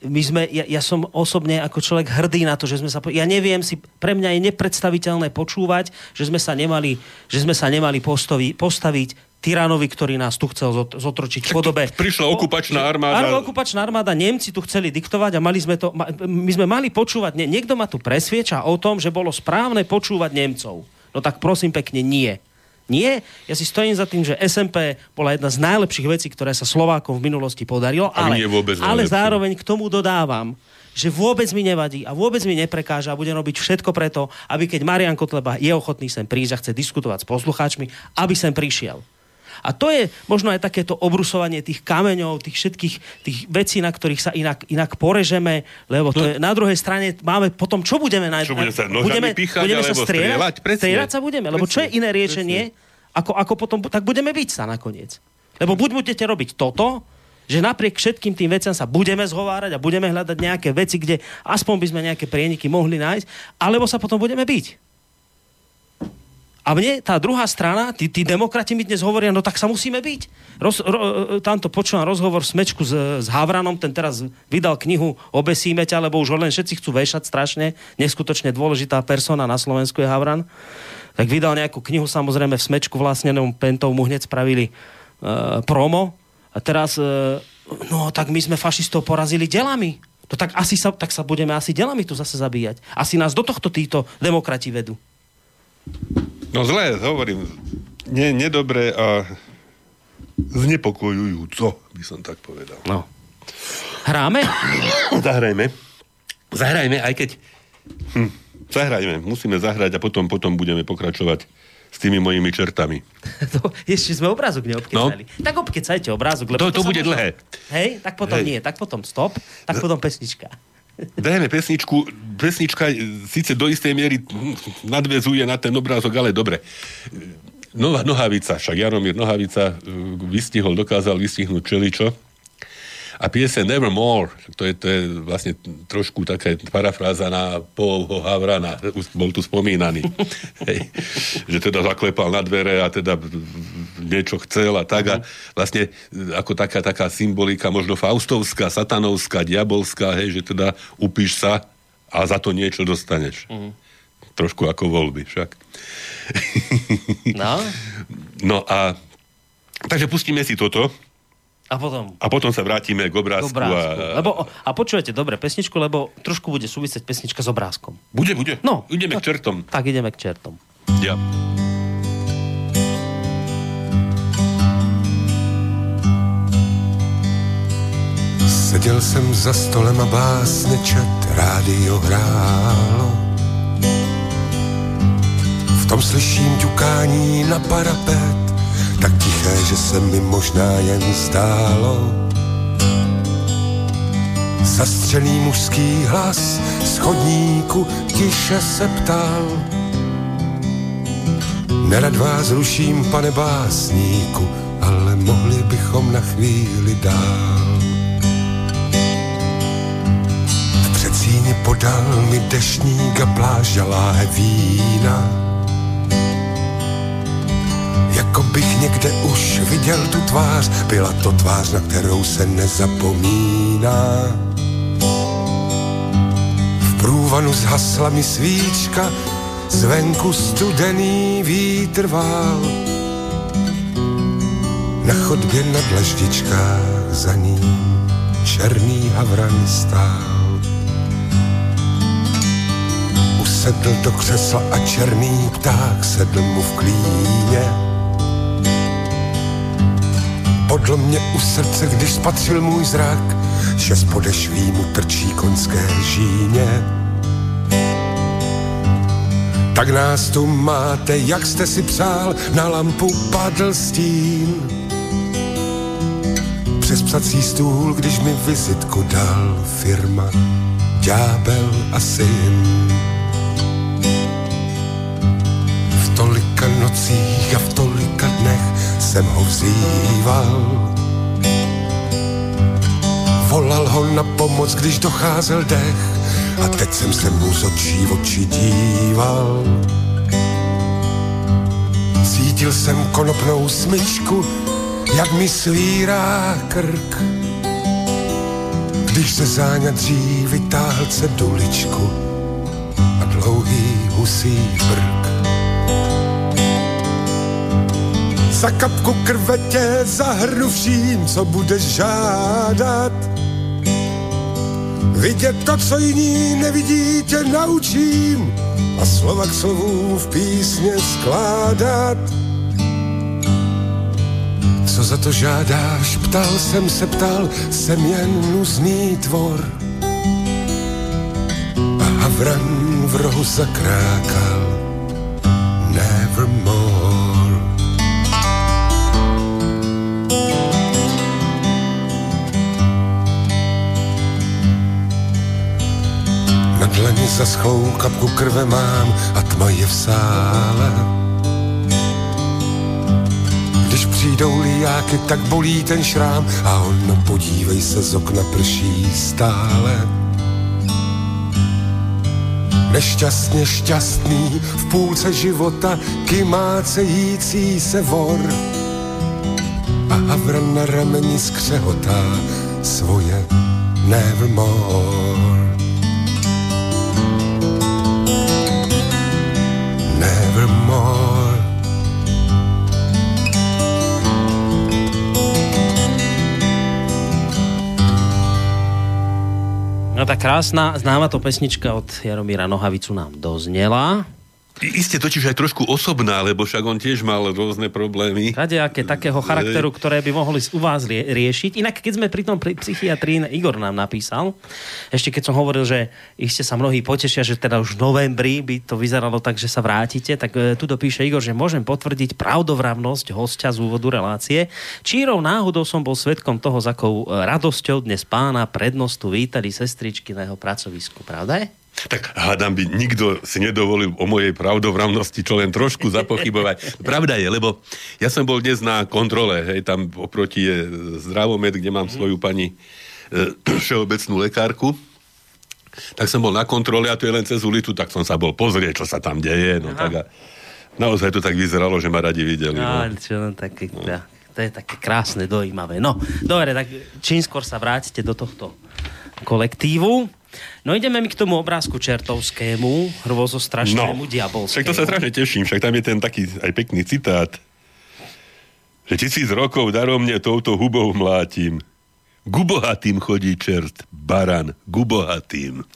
my sme, ja, ja som osobne ako človek hrdý na to, že sme sa, ja neviem si, pre mňa je nepredstaviteľné počúvať, že sme sa nemali, že sme sa nemali postavi, postaviť tyranovi, ktorý nás tu chcel zotročiť v podobe. Prišla okupačná armáda. Áno, okupačná armáda, Nemci tu chceli diktovať a mali sme to, my sme mali počúvať, nie, niekto ma tu presvieča o tom, že bolo správne počúvať Nemcov. No tak prosím pekne, nie. Nie, ja si stojím za tým, že SMP bola jedna z najlepších vecí, ktoré sa Slovákom v minulosti podarilo, ale, ale zároveň k tomu dodávam, že vôbec mi nevadí a vôbec mi neprekáža a budem robiť všetko preto, aby keď Marian Kotleba je ochotný sem prísť a chce diskutovať s poslucháčmi, aby sem prišiel. A to je možno aj takéto obrusovanie tých kameňov, tých všetkých tých vecí, na ktorých sa inak, inak porežeme, lebo to no. je, na druhej strane máme potom, čo budeme na Čo budeme sa budeme, píchať, budeme sa strieľať? Strieľať sa budeme, presne, lebo čo je iné riešenie, ako, ako potom, tak budeme byť sa nakoniec. Lebo buď budete robiť toto, že napriek všetkým tým veciam sa budeme zhovárať a budeme hľadať nejaké veci, kde aspoň by sme nejaké prieniky mohli nájsť, alebo sa potom budeme byť. A mne tá druhá strana, tí, tí demokrati mi dnes hovoria, no tak sa musíme byť. Roz, ro, tamto počúvam rozhovor Smečku s, s Havranom, ten teraz vydal knihu Obesíme ťa, lebo už ho len všetci chcú vešať strašne. Neskutočne dôležitá persona na Slovensku je Havran. Tak vydal nejakú knihu, samozrejme v Smečku vlastnenom Pentou mu hneď spravili uh, promo. A teraz, uh, no tak my sme fašistov porazili delami. No tak asi sa, tak sa budeme asi delami tu zase zabíjať. Asi nás do tohto títo demokrati vedú. No zlé, hovorím. Nie, nedobre a znepokojujúco, by som tak povedal. No. Hráme? Zahrajme. Zahrajme, aj keď... Hm, zahrajme, musíme zahrať a potom, potom budeme pokračovať s tými mojimi čertami. to, ešte sme obrázok neobkecali. No. Tak obkecajte obrázok. Lebo to, to, to bude možno... dlhé. Hej, tak potom Hej. nie, tak potom stop, tak potom pesnička. Dajme pesničku. Pesnička síce do istej miery nadvezuje na ten obrázok, ale dobre. Nová Nohavica, však Jaromír Nohavica e, vystihol, dokázal vystihnúť čeličo a piese Nevermore, to je, to je vlastne trošku taká parafráza na Paulho Havrana, bol tu spomínaný. Hej, že teda zaklepal na dvere a teda niečo chcel a tak. A vlastne ako taká, taká symbolika, možno faustovská, satanovská, diabolská, hej, že teda upíš sa a za to niečo dostaneš. Uh-huh. Trošku ako voľby, však. No. no a takže pustíme si toto. A potom? A potom sa vrátime k obrázku. K obrázku. A... Lebo, a počujete dobre pesničku, lebo trošku bude súvisieť pesnička s obrázkom. Bude, bude. No. Ideme tak, k čertom. Tak ideme k čertom. Ja. Seděl jsem za stolem a básne čet, rádio hrálo. V tom slyším ťukání na parapet, tak tiché, že se mi možná jen zdálo. Zastřený mužský hlas z chodníku tiše se ptal. Nerad vás ruším, pane básníku, ale mohli bychom na chvíli dál. V předsíni podal mi dešník a plášť a láhe vína jako bych někde už viděl tu tvář, byla to tvář, na kterou se nezapomíná. V průvanu zhasla mi svíčka, zvenku studený vítr vál. Na chodbě na dlaždičkách za ním černý havran stál. Usedl do křesla a černý pták sedl mu v klíně Podl mě u srdce, když spatřil můj zrak, že z podešví mu trčí konské žíně. Tak nás tu máte, jak jste si přál, na lampu padl stín. Přes psací stůl, když mi vizitku dal firma, ďábel a syn. V tolika nocích a v tolika dnech jsem ho vzýval. Volal ho na pomoc, když docházel dech a teď jsem se mu z očí v oči díval. Cítil jsem konopnou smyčku, jak mi svírá krk. Když se záňadří vytáhl ceduličku a dlouhý husí brk. Za kapku krve tě zahrnu vším, co budeš žádat. Vidět to, co jiní nevidí, tě naučím a slova k slovům v písně skládat. Co za to žádáš, ptal jsem se ptal, jsem jen nuzný tvor. A Havran v rohu zakrákal, nevermore. Dlani zaschlou kapku krve mám a tma je v sále. Když přijdou lijáky, tak bolí ten šrám a ono podívej se z okna prší stále. Nešťastně šťastný v půlce života kymácející se vor a havra na rameni skřehotá svoje. Nevermore. No tá krásna, známa to pesnička od Jaromíra Nohavicu nám doznela. Isté totiž aj trošku osobná, lebo však on tiež mal rôzne problémy. aké takého charakteru, ktoré by mohli u vás rie- riešiť. Inak keď sme pri tom pri psychiatrii, Igor nám napísal, ešte keď som hovoril, že iste sa mnohí potešia, že teda už v novembri by to vyzeralo tak, že sa vrátite, tak e, tu dopíše Igor, že môžem potvrdiť pravdovravnosť hostia z úvodu relácie. Čírov náhodou som bol svetkom toho, s akou e, radosťou dnes pána prednostu vítali sestričky na jeho pracovisku, pravda je? Tak hádam by nikto si nedovolil o mojej pravdovravnosti čo len trošku zapochybovať. Pravda je, lebo ja som bol dnes na kontrole, hej, tam oproti je zdravomed, kde mám svoju pani e, všeobecnú lekárku. Tak som bol na kontrole a to je len cez ulicu, tak som sa bol pozrieť, čo sa tam deje. No, tak a naozaj to tak vyzeralo, že ma radi videli. No, No. čo, no, také, no. to je také krásne, dojímavé. No, dobre, tak čím skôr sa vrátite do tohto kolektívu. No ideme mi k tomu obrázku čertovskému, hrôzostrašnému, no. diabolskému. Však to sa strašne teším, však tam je ten taký aj pekný citát, že tisíc rokov daromne touto hubou mlátim. Gubohatým chodí čert, baran, gubohatým.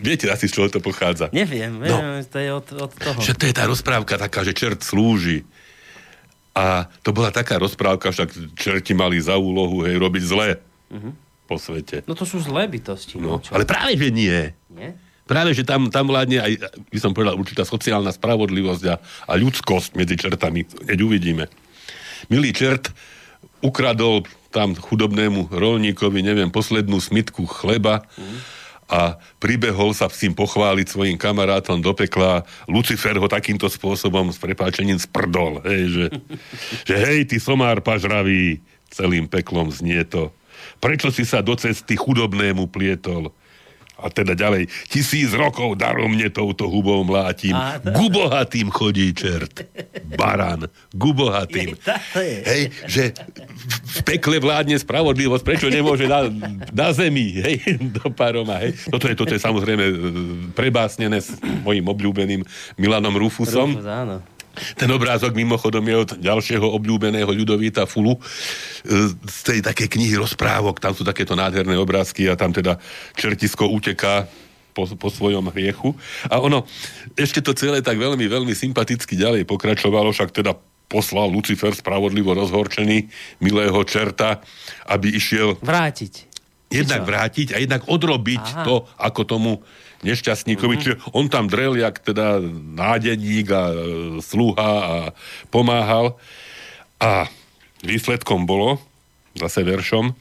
Viete asi, z čoho to pochádza? Neviem, no. neviem, to je od, od toho. Že to je tá rozprávka taká, že čert slúži. A to bola taká rozprávka, však čerti mali za úlohu, hej, robiť zle uh-huh. Po svete. No to sú zlé bytosti. No, čo? ale práve, že nie. Nie? Práve, že tam, tam vládne aj, by som povedal, určitá sociálna spravodlivosť a, a ľudskosť medzi čertami. Keď uvidíme. Milý čert ukradol tam chudobnému rolníkovi, neviem, poslednú smitku chleba mm. a pribehol sa s tým pochváliť svojim kamarátom do pekla. Lucifer ho takýmto spôsobom s prepáčením sprdol. Hej, že, že hej, ty somár pažravý, celým peklom znie to. Prečo si sa do cesty chudobnému plietol? A teda ďalej, tisíc rokov daromne touto hubou mlátim. A to- Gubohatým chodí čert. Baran. Gubohatým. Je. Hej, že v- v pekle vládne spravodlivosť, prečo nemôže na, na zemi, hej, do paroma, hej. Toto je, toto je samozrejme e, prebásnené s mojim obľúbeným Milanom Rufusom. Rufus, áno. Ten obrázok mimochodom je od ďalšieho obľúbeného Ľudovíta Fulu e, z tej také knihy rozprávok. Tam sú takéto nádherné obrázky a tam teda čertisko uteká po, po svojom hriechu. A ono, ešte to celé tak veľmi, veľmi sympaticky ďalej pokračovalo, však teda poslal Lucifer spravodlivo rozhorčený milého čerta, aby išiel Vrátiť. jednak vrátiť a jednak odrobiť. Aha. to, ako tomu nešťastníkovi. Mm-hmm. Čiže on tam drel, jak teda nádeník a e, sluha a pomáhal. A výsledkom bolo, zase veršom,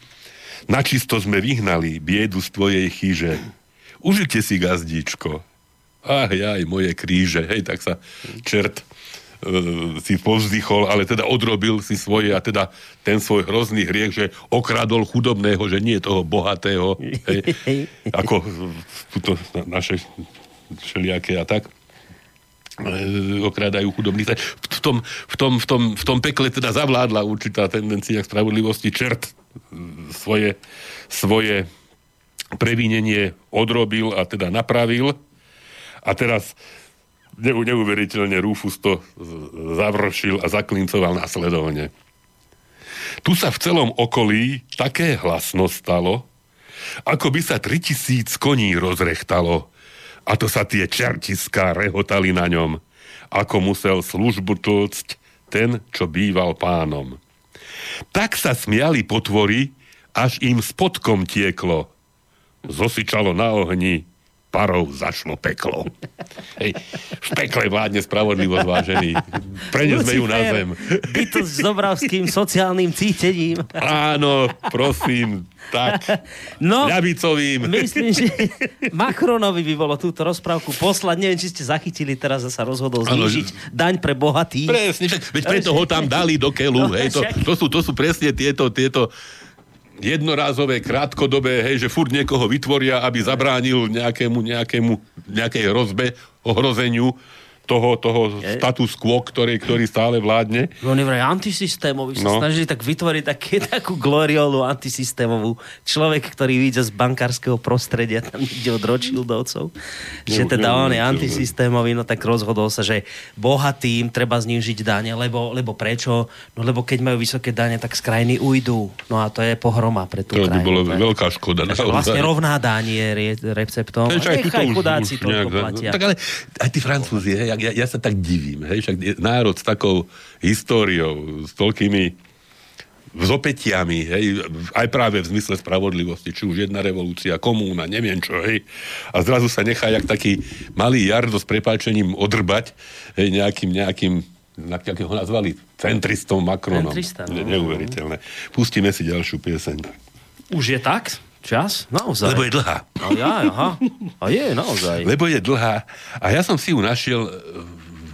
načisto sme vyhnali biedu z tvojej chyže. Užite si gazdíčko. Ach, jaj, moje kríže. Hej, tak sa čert si povzdychol, ale teda odrobil si svoje a teda ten svoj hrozný hriech, že okradol chudobného, že nie toho bohatého, hej, ako tuto naše všelijaké a tak e, okrádajú chudobných. V tom, v, tom, v, tom, v tom pekle teda zavládla určitá tendencia k spravodlivosti. Čert e, svoje, svoje previnenie odrobil a teda napravil. A teraz neuveriteľne Rufus to završil a zaklincoval následovne. Tu sa v celom okolí také hlasno stalo, ako by sa 3000 koní rozrechtalo. A to sa tie čertiská rehotali na ňom, ako musel službu tlcť ten, čo býval pánom. Tak sa smiali potvory, až im spodkom tieklo. Zosičalo na ohni parov začalo peklo. Hej, v pekle vládne spravodlivosť, vážený. Prenesme ju na zem. Bytosť s obravským sociálnym cítením. Áno, prosím, tak. No, ľavicovým. Myslím, že Macronovi by bolo túto rozprávku poslať. Neviem, či ste zachytili, teraz sa rozhodol znižiť ano, daň pre bohatých. Presne, veď preto ho tam dali do keľu. No, hej, to, to, sú, to sú presne tieto, tieto jednorázové, krátkodobé, hej, že furt niekoho vytvoria, aby zabránil nejakému, nejakému, nejakej hrozbe, ohrozeniu toho, toho je. status quo, ktorý, ktorý stále vládne. No oni vraj antisystémový sa no. snažili tak vytvoriť také, takú gloriolu antisystémovú. Človek, ktorý vyjde z bankárskeho prostredia, tam ide od Rothschildovcov, že teda on je antisystémový, no tak rozhodol sa, že bohatým treba znížiť dane, lebo, lebo prečo? No lebo keď majú vysoké dane, tak z krajiny ujdú. No a to je pohroma pre tú to krajinu. To by bolo veľká škoda. Vlastne rovná dán je receptom. Nechaj chudáci to platia. Tak ale aj tí Francúzi, hej, ja, ja sa tak divím, hej, však národ s takou históriou, s toľkými vzopetiami, hej, aj práve v zmysle spravodlivosti, či už jedna revolúcia, komúna, neviem čo, hej, a zrazu sa nechá jak taký malý jardo s prepáčením odrbať, hej, nejakým, nejakým jak ho nazvali, centristom Macronom. Centrista, no. Neuveriteľné. Pustíme si ďalšiu pieseň. Už je tak? Čas? Naozaj. Lebo je dlhá. A ja, aha. A je, naozaj. Lebo je dlhá. A ja som si ju našiel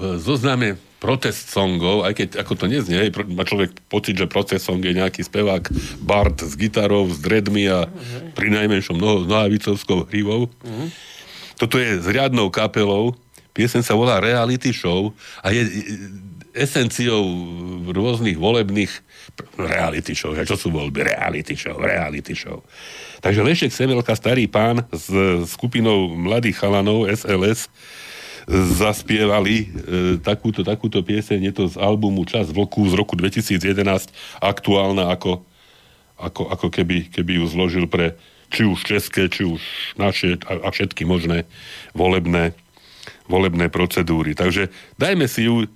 v zozname protest songov, aj keď ako to neznie, má človek pocit, že protest song je nejaký spevák Bart s gitarou, s dreadmi a uh-huh. pri najmenšom noho, nohavicovskou hrivou. Uh-huh. Toto je s riadnou kapelou, piesen sa volá Reality Show a je esenciou rôznych volebných reality show. Čo sú voľby? Reality show, reality show. Takže Lešek Semelka, starý pán s skupinou mladých chalanov SLS zaspievali e, takúto, takúto pieseň. Je to z albumu Čas vlku z roku 2011, aktuálna ako, ako, ako keby, keby ju zložil pre či už české, či už naše a, a všetky možné volebné volebné procedúry. Takže dajme si ju,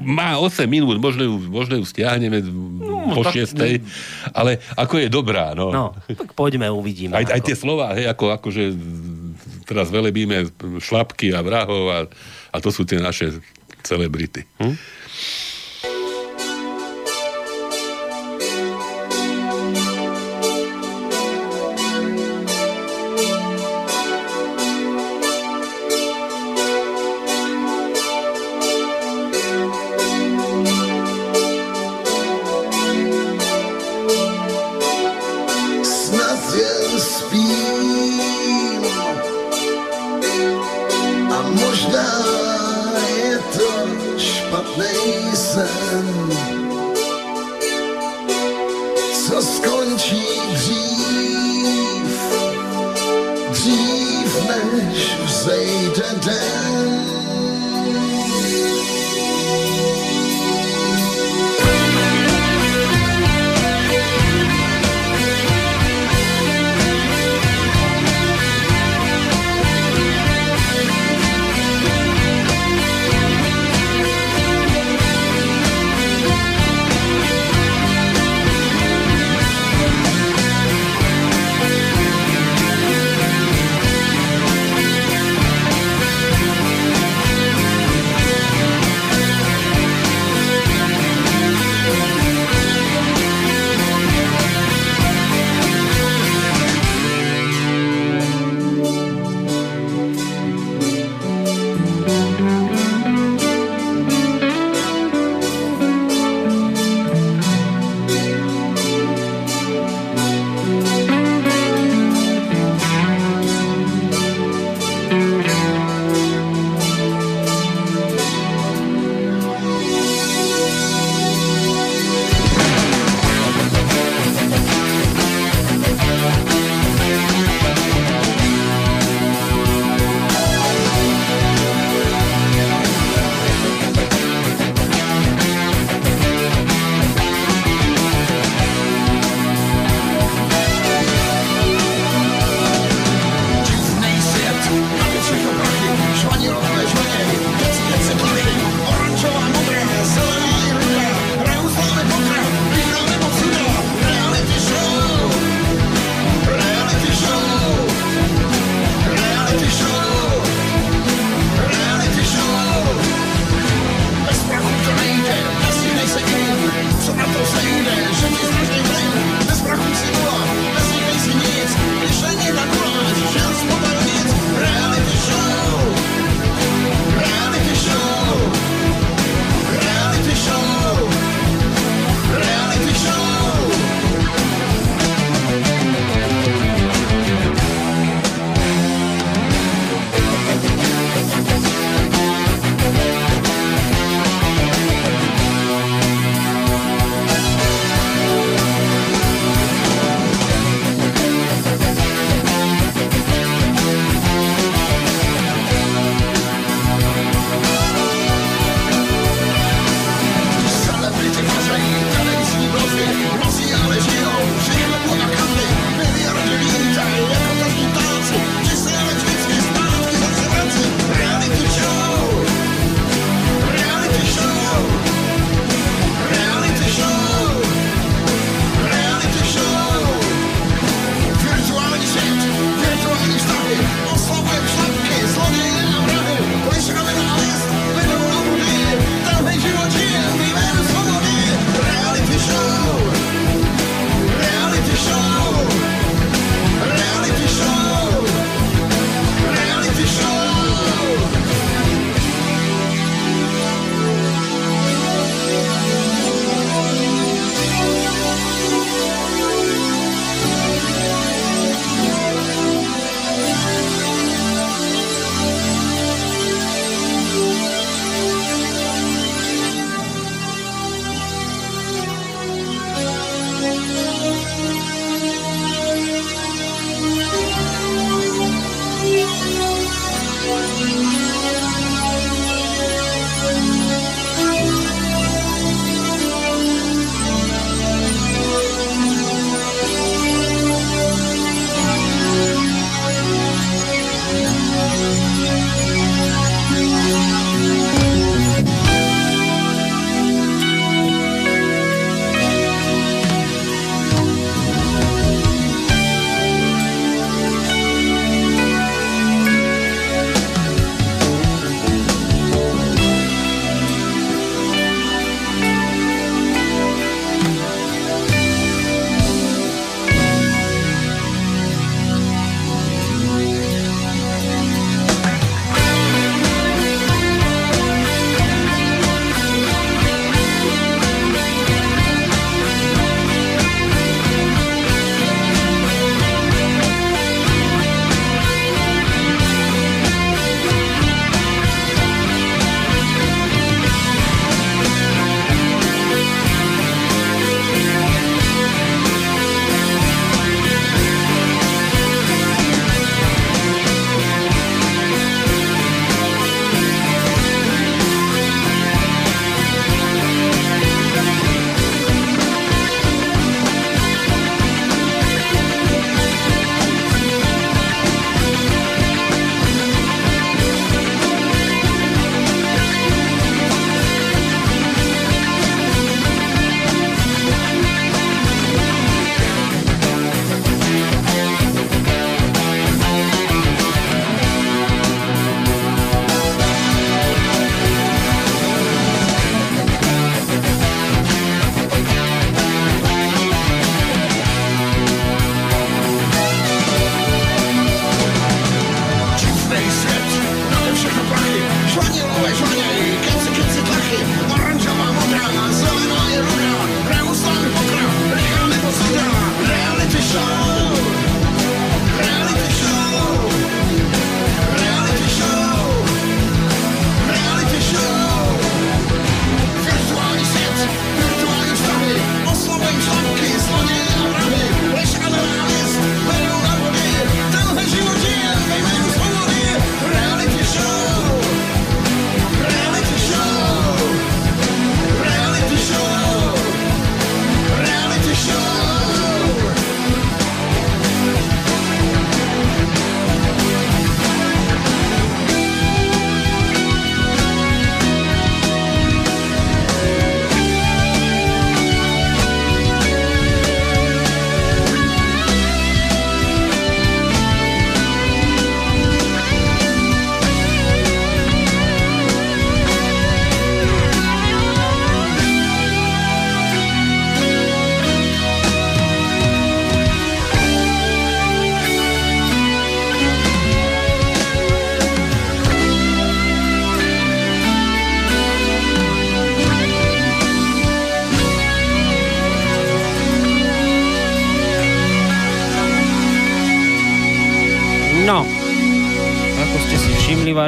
má 8 minút, možno ju, možno ju stiahneme no, po tak, 6. Ne... Ale ako je dobrá, no. No, tak poďme, uvidíme. Aj, aj tie slova, hej, ako, akože teraz velebíme šlapky a vrahov a, a to sú tie naše celebrity. Hm?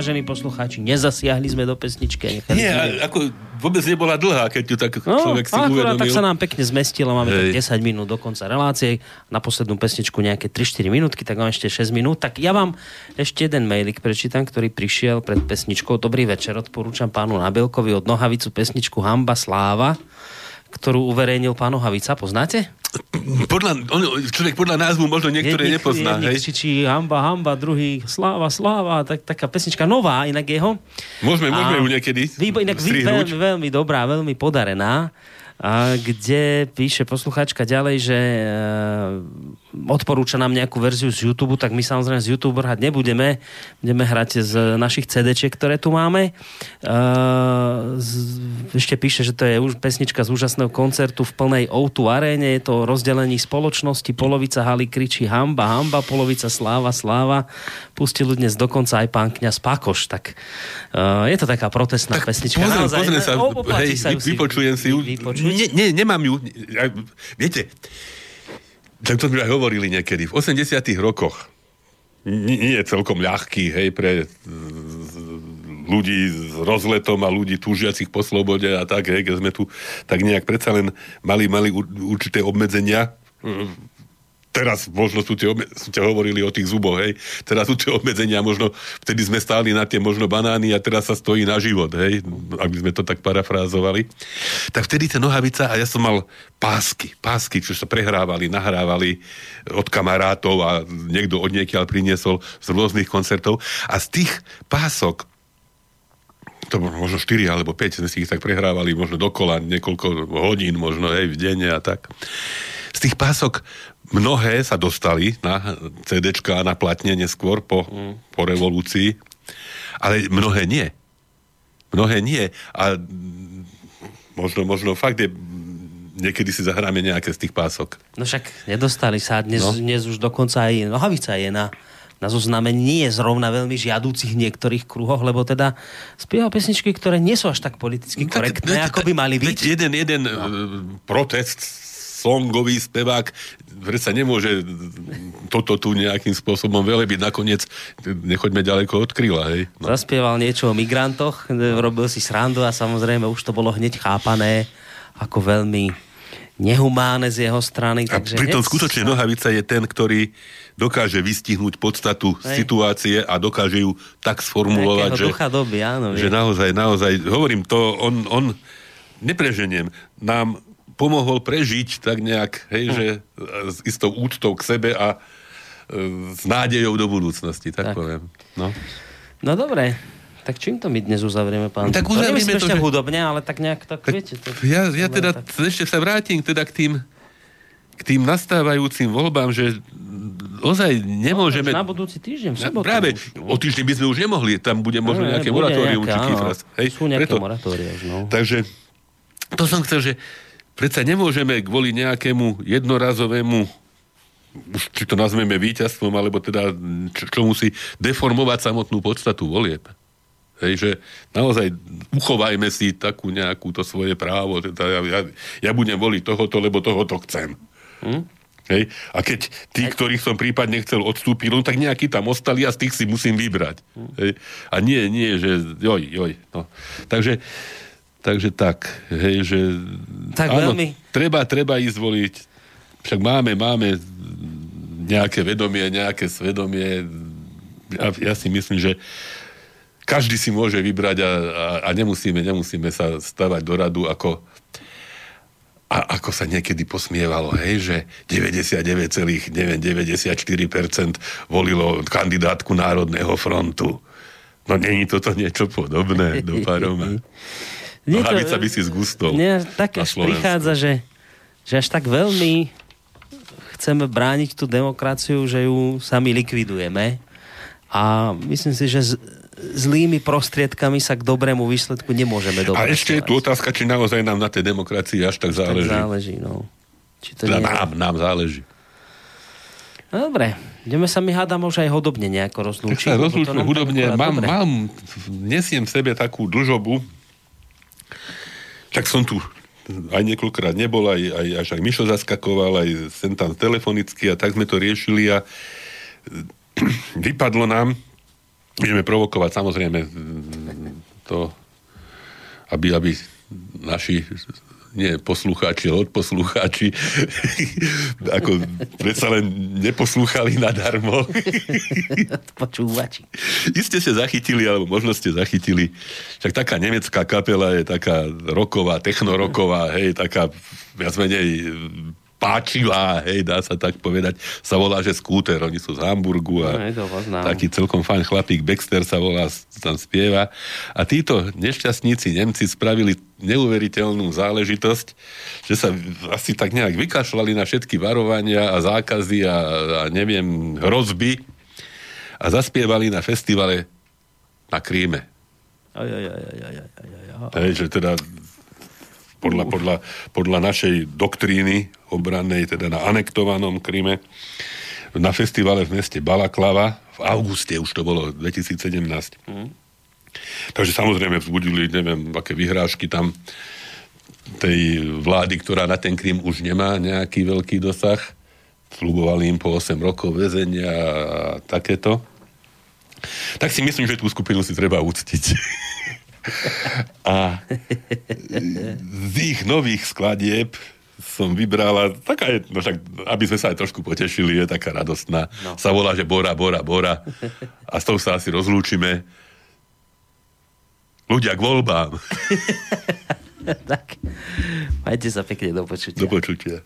Vážení poslucháči, nezasiahli sme do pesničky. Nie, ako vôbec nebola dlhá, keď ju tak no, človek si uvedomil. tak sa nám pekne zmestilo, máme Hej. tak 10 minút do konca relácie, na poslednú pesničku nejaké 3-4 minútky, tak mám ešte 6 minút. Tak ja vám ešte jeden mailik prečítam, ktorý prišiel pred pesničkou. Dobrý večer, odporúčam pánu Nabelkovi od Nohavicu pesničku Hamba Sláva ktorú uverejnil pán Nohavica. Poznáte? Podľa, on, človek podľa názvu možno niektoré jedných, nepozná. Jedných kričí hamba, hamba, druhý sláva, sláva, tak, taká pesnička nová inak jeho. Môžeme, môžeme ju niekedy Výbo, inak veľmi, veľmi dobrá, veľmi podarená a kde píše poslucháčka ďalej, že e, odporúča nám nejakú verziu z YouTube, tak my samozrejme z YouTube hrať nebudeme. Budeme hrať z našich cd ktoré tu máme. E, z, ešte píše, že to je už pesnička z úžasného koncertu v plnej O2 aréne. Je to rozdelení spoločnosti. Polovica haly kričí hamba, hamba, polovica sláva, sláva. Pustil dnes dokonca aj pán kňaz Pakoš. Tak e, je to taká protestná tak pesnička. Pozriem, Naozaj, pozriem sa, hej, sa vypočujem si ju. Vypočujem ne, ne, nemám ju. Viete, tak to sme aj hovorili niekedy. V 80 rokoch nie, je celkom ľahký, hej, pre ľudí s rozletom a ľudí túžiacich po slobode a tak, hej, keď sme tu tak nejak predsa len mali, mali určité obmedzenia teraz možno sú tie, sú tie hovorili o tých zuboch, hej, teraz sú tie obmedzenia, možno vtedy sme stáli na tie možno banány a teraz sa stojí na život, hej, aby sme to tak parafrázovali. Tak vtedy tá nohavica a ja som mal pásky, pásky, čo sa prehrávali, nahrávali od kamarátov a niekto od niekiaľ priniesol z rôznych koncertov a z tých pások to možno 4 alebo 5 sme si ich tak prehrávali možno dokola niekoľko hodín možno hej, v denne a tak. Z tých pások mnohé sa dostali na CD a na platne neskôr po, po revolúcii, ale mnohé nie. Mnohé nie. A možno, možno fakt je niekedy si zahráme nejaké z tých pások. No však nedostali sa. Dnes, no. dnes už dokonca aj nohavica je na, na zozname nie je zrovna veľmi žiadúcich niektorých kruhoch, lebo teda spieval pesničky, ktoré nie sú až tak politicky no, korektné, tak, ako by mali byť. Jeden, jeden no. protest songový spevák sa nemôže toto tu nejakým spôsobom velebiť. Nakoniec nechoďme ďaleko od kryla, hej. No. Zaspieval niečo o migrantoch, robil si srandu a samozrejme už to bolo hneď chápané ako veľmi nehumánne z jeho strany. A takže pritom hneď... skutočne Nohavica je ten, ktorý dokáže vystihnúť podstatu Hej. situácie a dokáže ju tak sformulovať, že, doby, áno, že naozaj, naozaj, hovorím to, on, on nepreženiem, nám pomohol prežiť tak nejak, hej, hm. že s istou úctou k sebe a e, s nádejou do budúcnosti, tak, tak. poviem. No. no dobre, tak čím to my dnes uzavrieme, pán? Tak uzavrieme to, že... hudobne, ale tak nejak, tak, tak viete. To... Ja, ja teda tak... ešte sa vrátim teda k tým, k tým nastávajúcim voľbám, že ozaj nemôžeme... No, na budúci týždeň, v sobotu. Práve, o týždeň by sme už nemohli, tam bude možno no, nejaké moratórium či kýfras. Hej, sú nejaké Preto, moratória už, no. Takže to som chcel, že Predsa nemôžeme kvôli nejakému jednorazovému či to nazveme víťazstvom, alebo teda čo, čo musí deformovať samotnú podstatu volieb. Hej, že naozaj uchovajme si takú nejakú to svoje právo, teda ja, ja, ja budem voliť tohoto, lebo tohoto chcem. Hm? Hej? A keď tí, ktorých som prípadne chcel odstúpiť, no tak nejakí tam ostali a z tých si musím vybrať. Hm? Hej? A nie, nie, že joj, joj. No. Takže Takže tak, hej, že... Tak áno, veľmi. Treba, treba ísť voliť. Však máme, máme nejaké vedomie, nejaké svedomie. Ja, ja si myslím, že každý si môže vybrať a, a, a nemusíme, nemusíme sa stavať do radu ako a ako sa niekedy posmievalo, hej, že 99,94% volilo kandidátku Národného frontu. No není toto niečo podobné do Paroma. Nie to, Hlavica by si s gustom. Tak až prichádza, že, že až tak veľmi chceme brániť tú demokraciu, že ju sami likvidujeme. A myslím si, že z, zlými prostriedkami sa k dobrému výsledku nemôžeme dobrať. A ešte je tu otázka, či naozaj nám na tej demokracii až tak záleží. Tak záleží, no. Či to teda nie... nám, nám záleží. No dobre, ideme sa mi hádam už aj hodobne nejako rozlúčiť. Tak sa rozlúčme hudobne. Mám, mám, nesiem v sebe takú dlžobu, tak som tu aj niekoľkrát nebol, aj, aj, až aj Mišo zaskakoval, aj sem tam telefonicky a tak sme to riešili a vypadlo nám, budeme provokovať samozrejme to, aby, aby naši nie poslucháči, ale odposlucháči, ako predsa len neposlúchali nadarmo. Počúvači. Iste ste zachytili, alebo možno ste zachytili, však taká nemecká kapela je taká roková, technoroková, hej, taká viac menej páčivá, hej, dá sa tak povedať, sa volá, že skúter, oni sú z Hamburgu a no, taký celkom fajn chlapík Baxter sa volá, tam spieva. A títo nešťastníci Nemci spravili neuveriteľnú záležitosť, že sa asi tak nejak vykašľali na všetky varovania a zákazy a, a neviem, hrozby a zaspievali na festivale na Kríme. Aj, aj, aj, aj, aj, aj, aj, aj. Hej, že teda podľa, podľa, podľa našej doktríny obrannej, teda na anektovanom Kryme, na festivale v meste Balaklava, v auguste už to bolo, 2017. Mm. Takže samozrejme vzbudili, neviem, aké vyhrážky tam tej vlády, ktorá na ten Krym už nemá nejaký veľký dosah. Slubovali im po 8 rokov väzenia a takéto. Tak si myslím, že tú skupinu si treba uctiť. A z ich nových skladieb som vybrala, taká je, no však, aby sme sa aj trošku potešili, je taká radostná. No. Sa volá, že Bora, Bora, Bora. A s tou sa asi rozlúčime. Ľudia k voľbám. tak, majte sa pekne do počutia. Do počutia.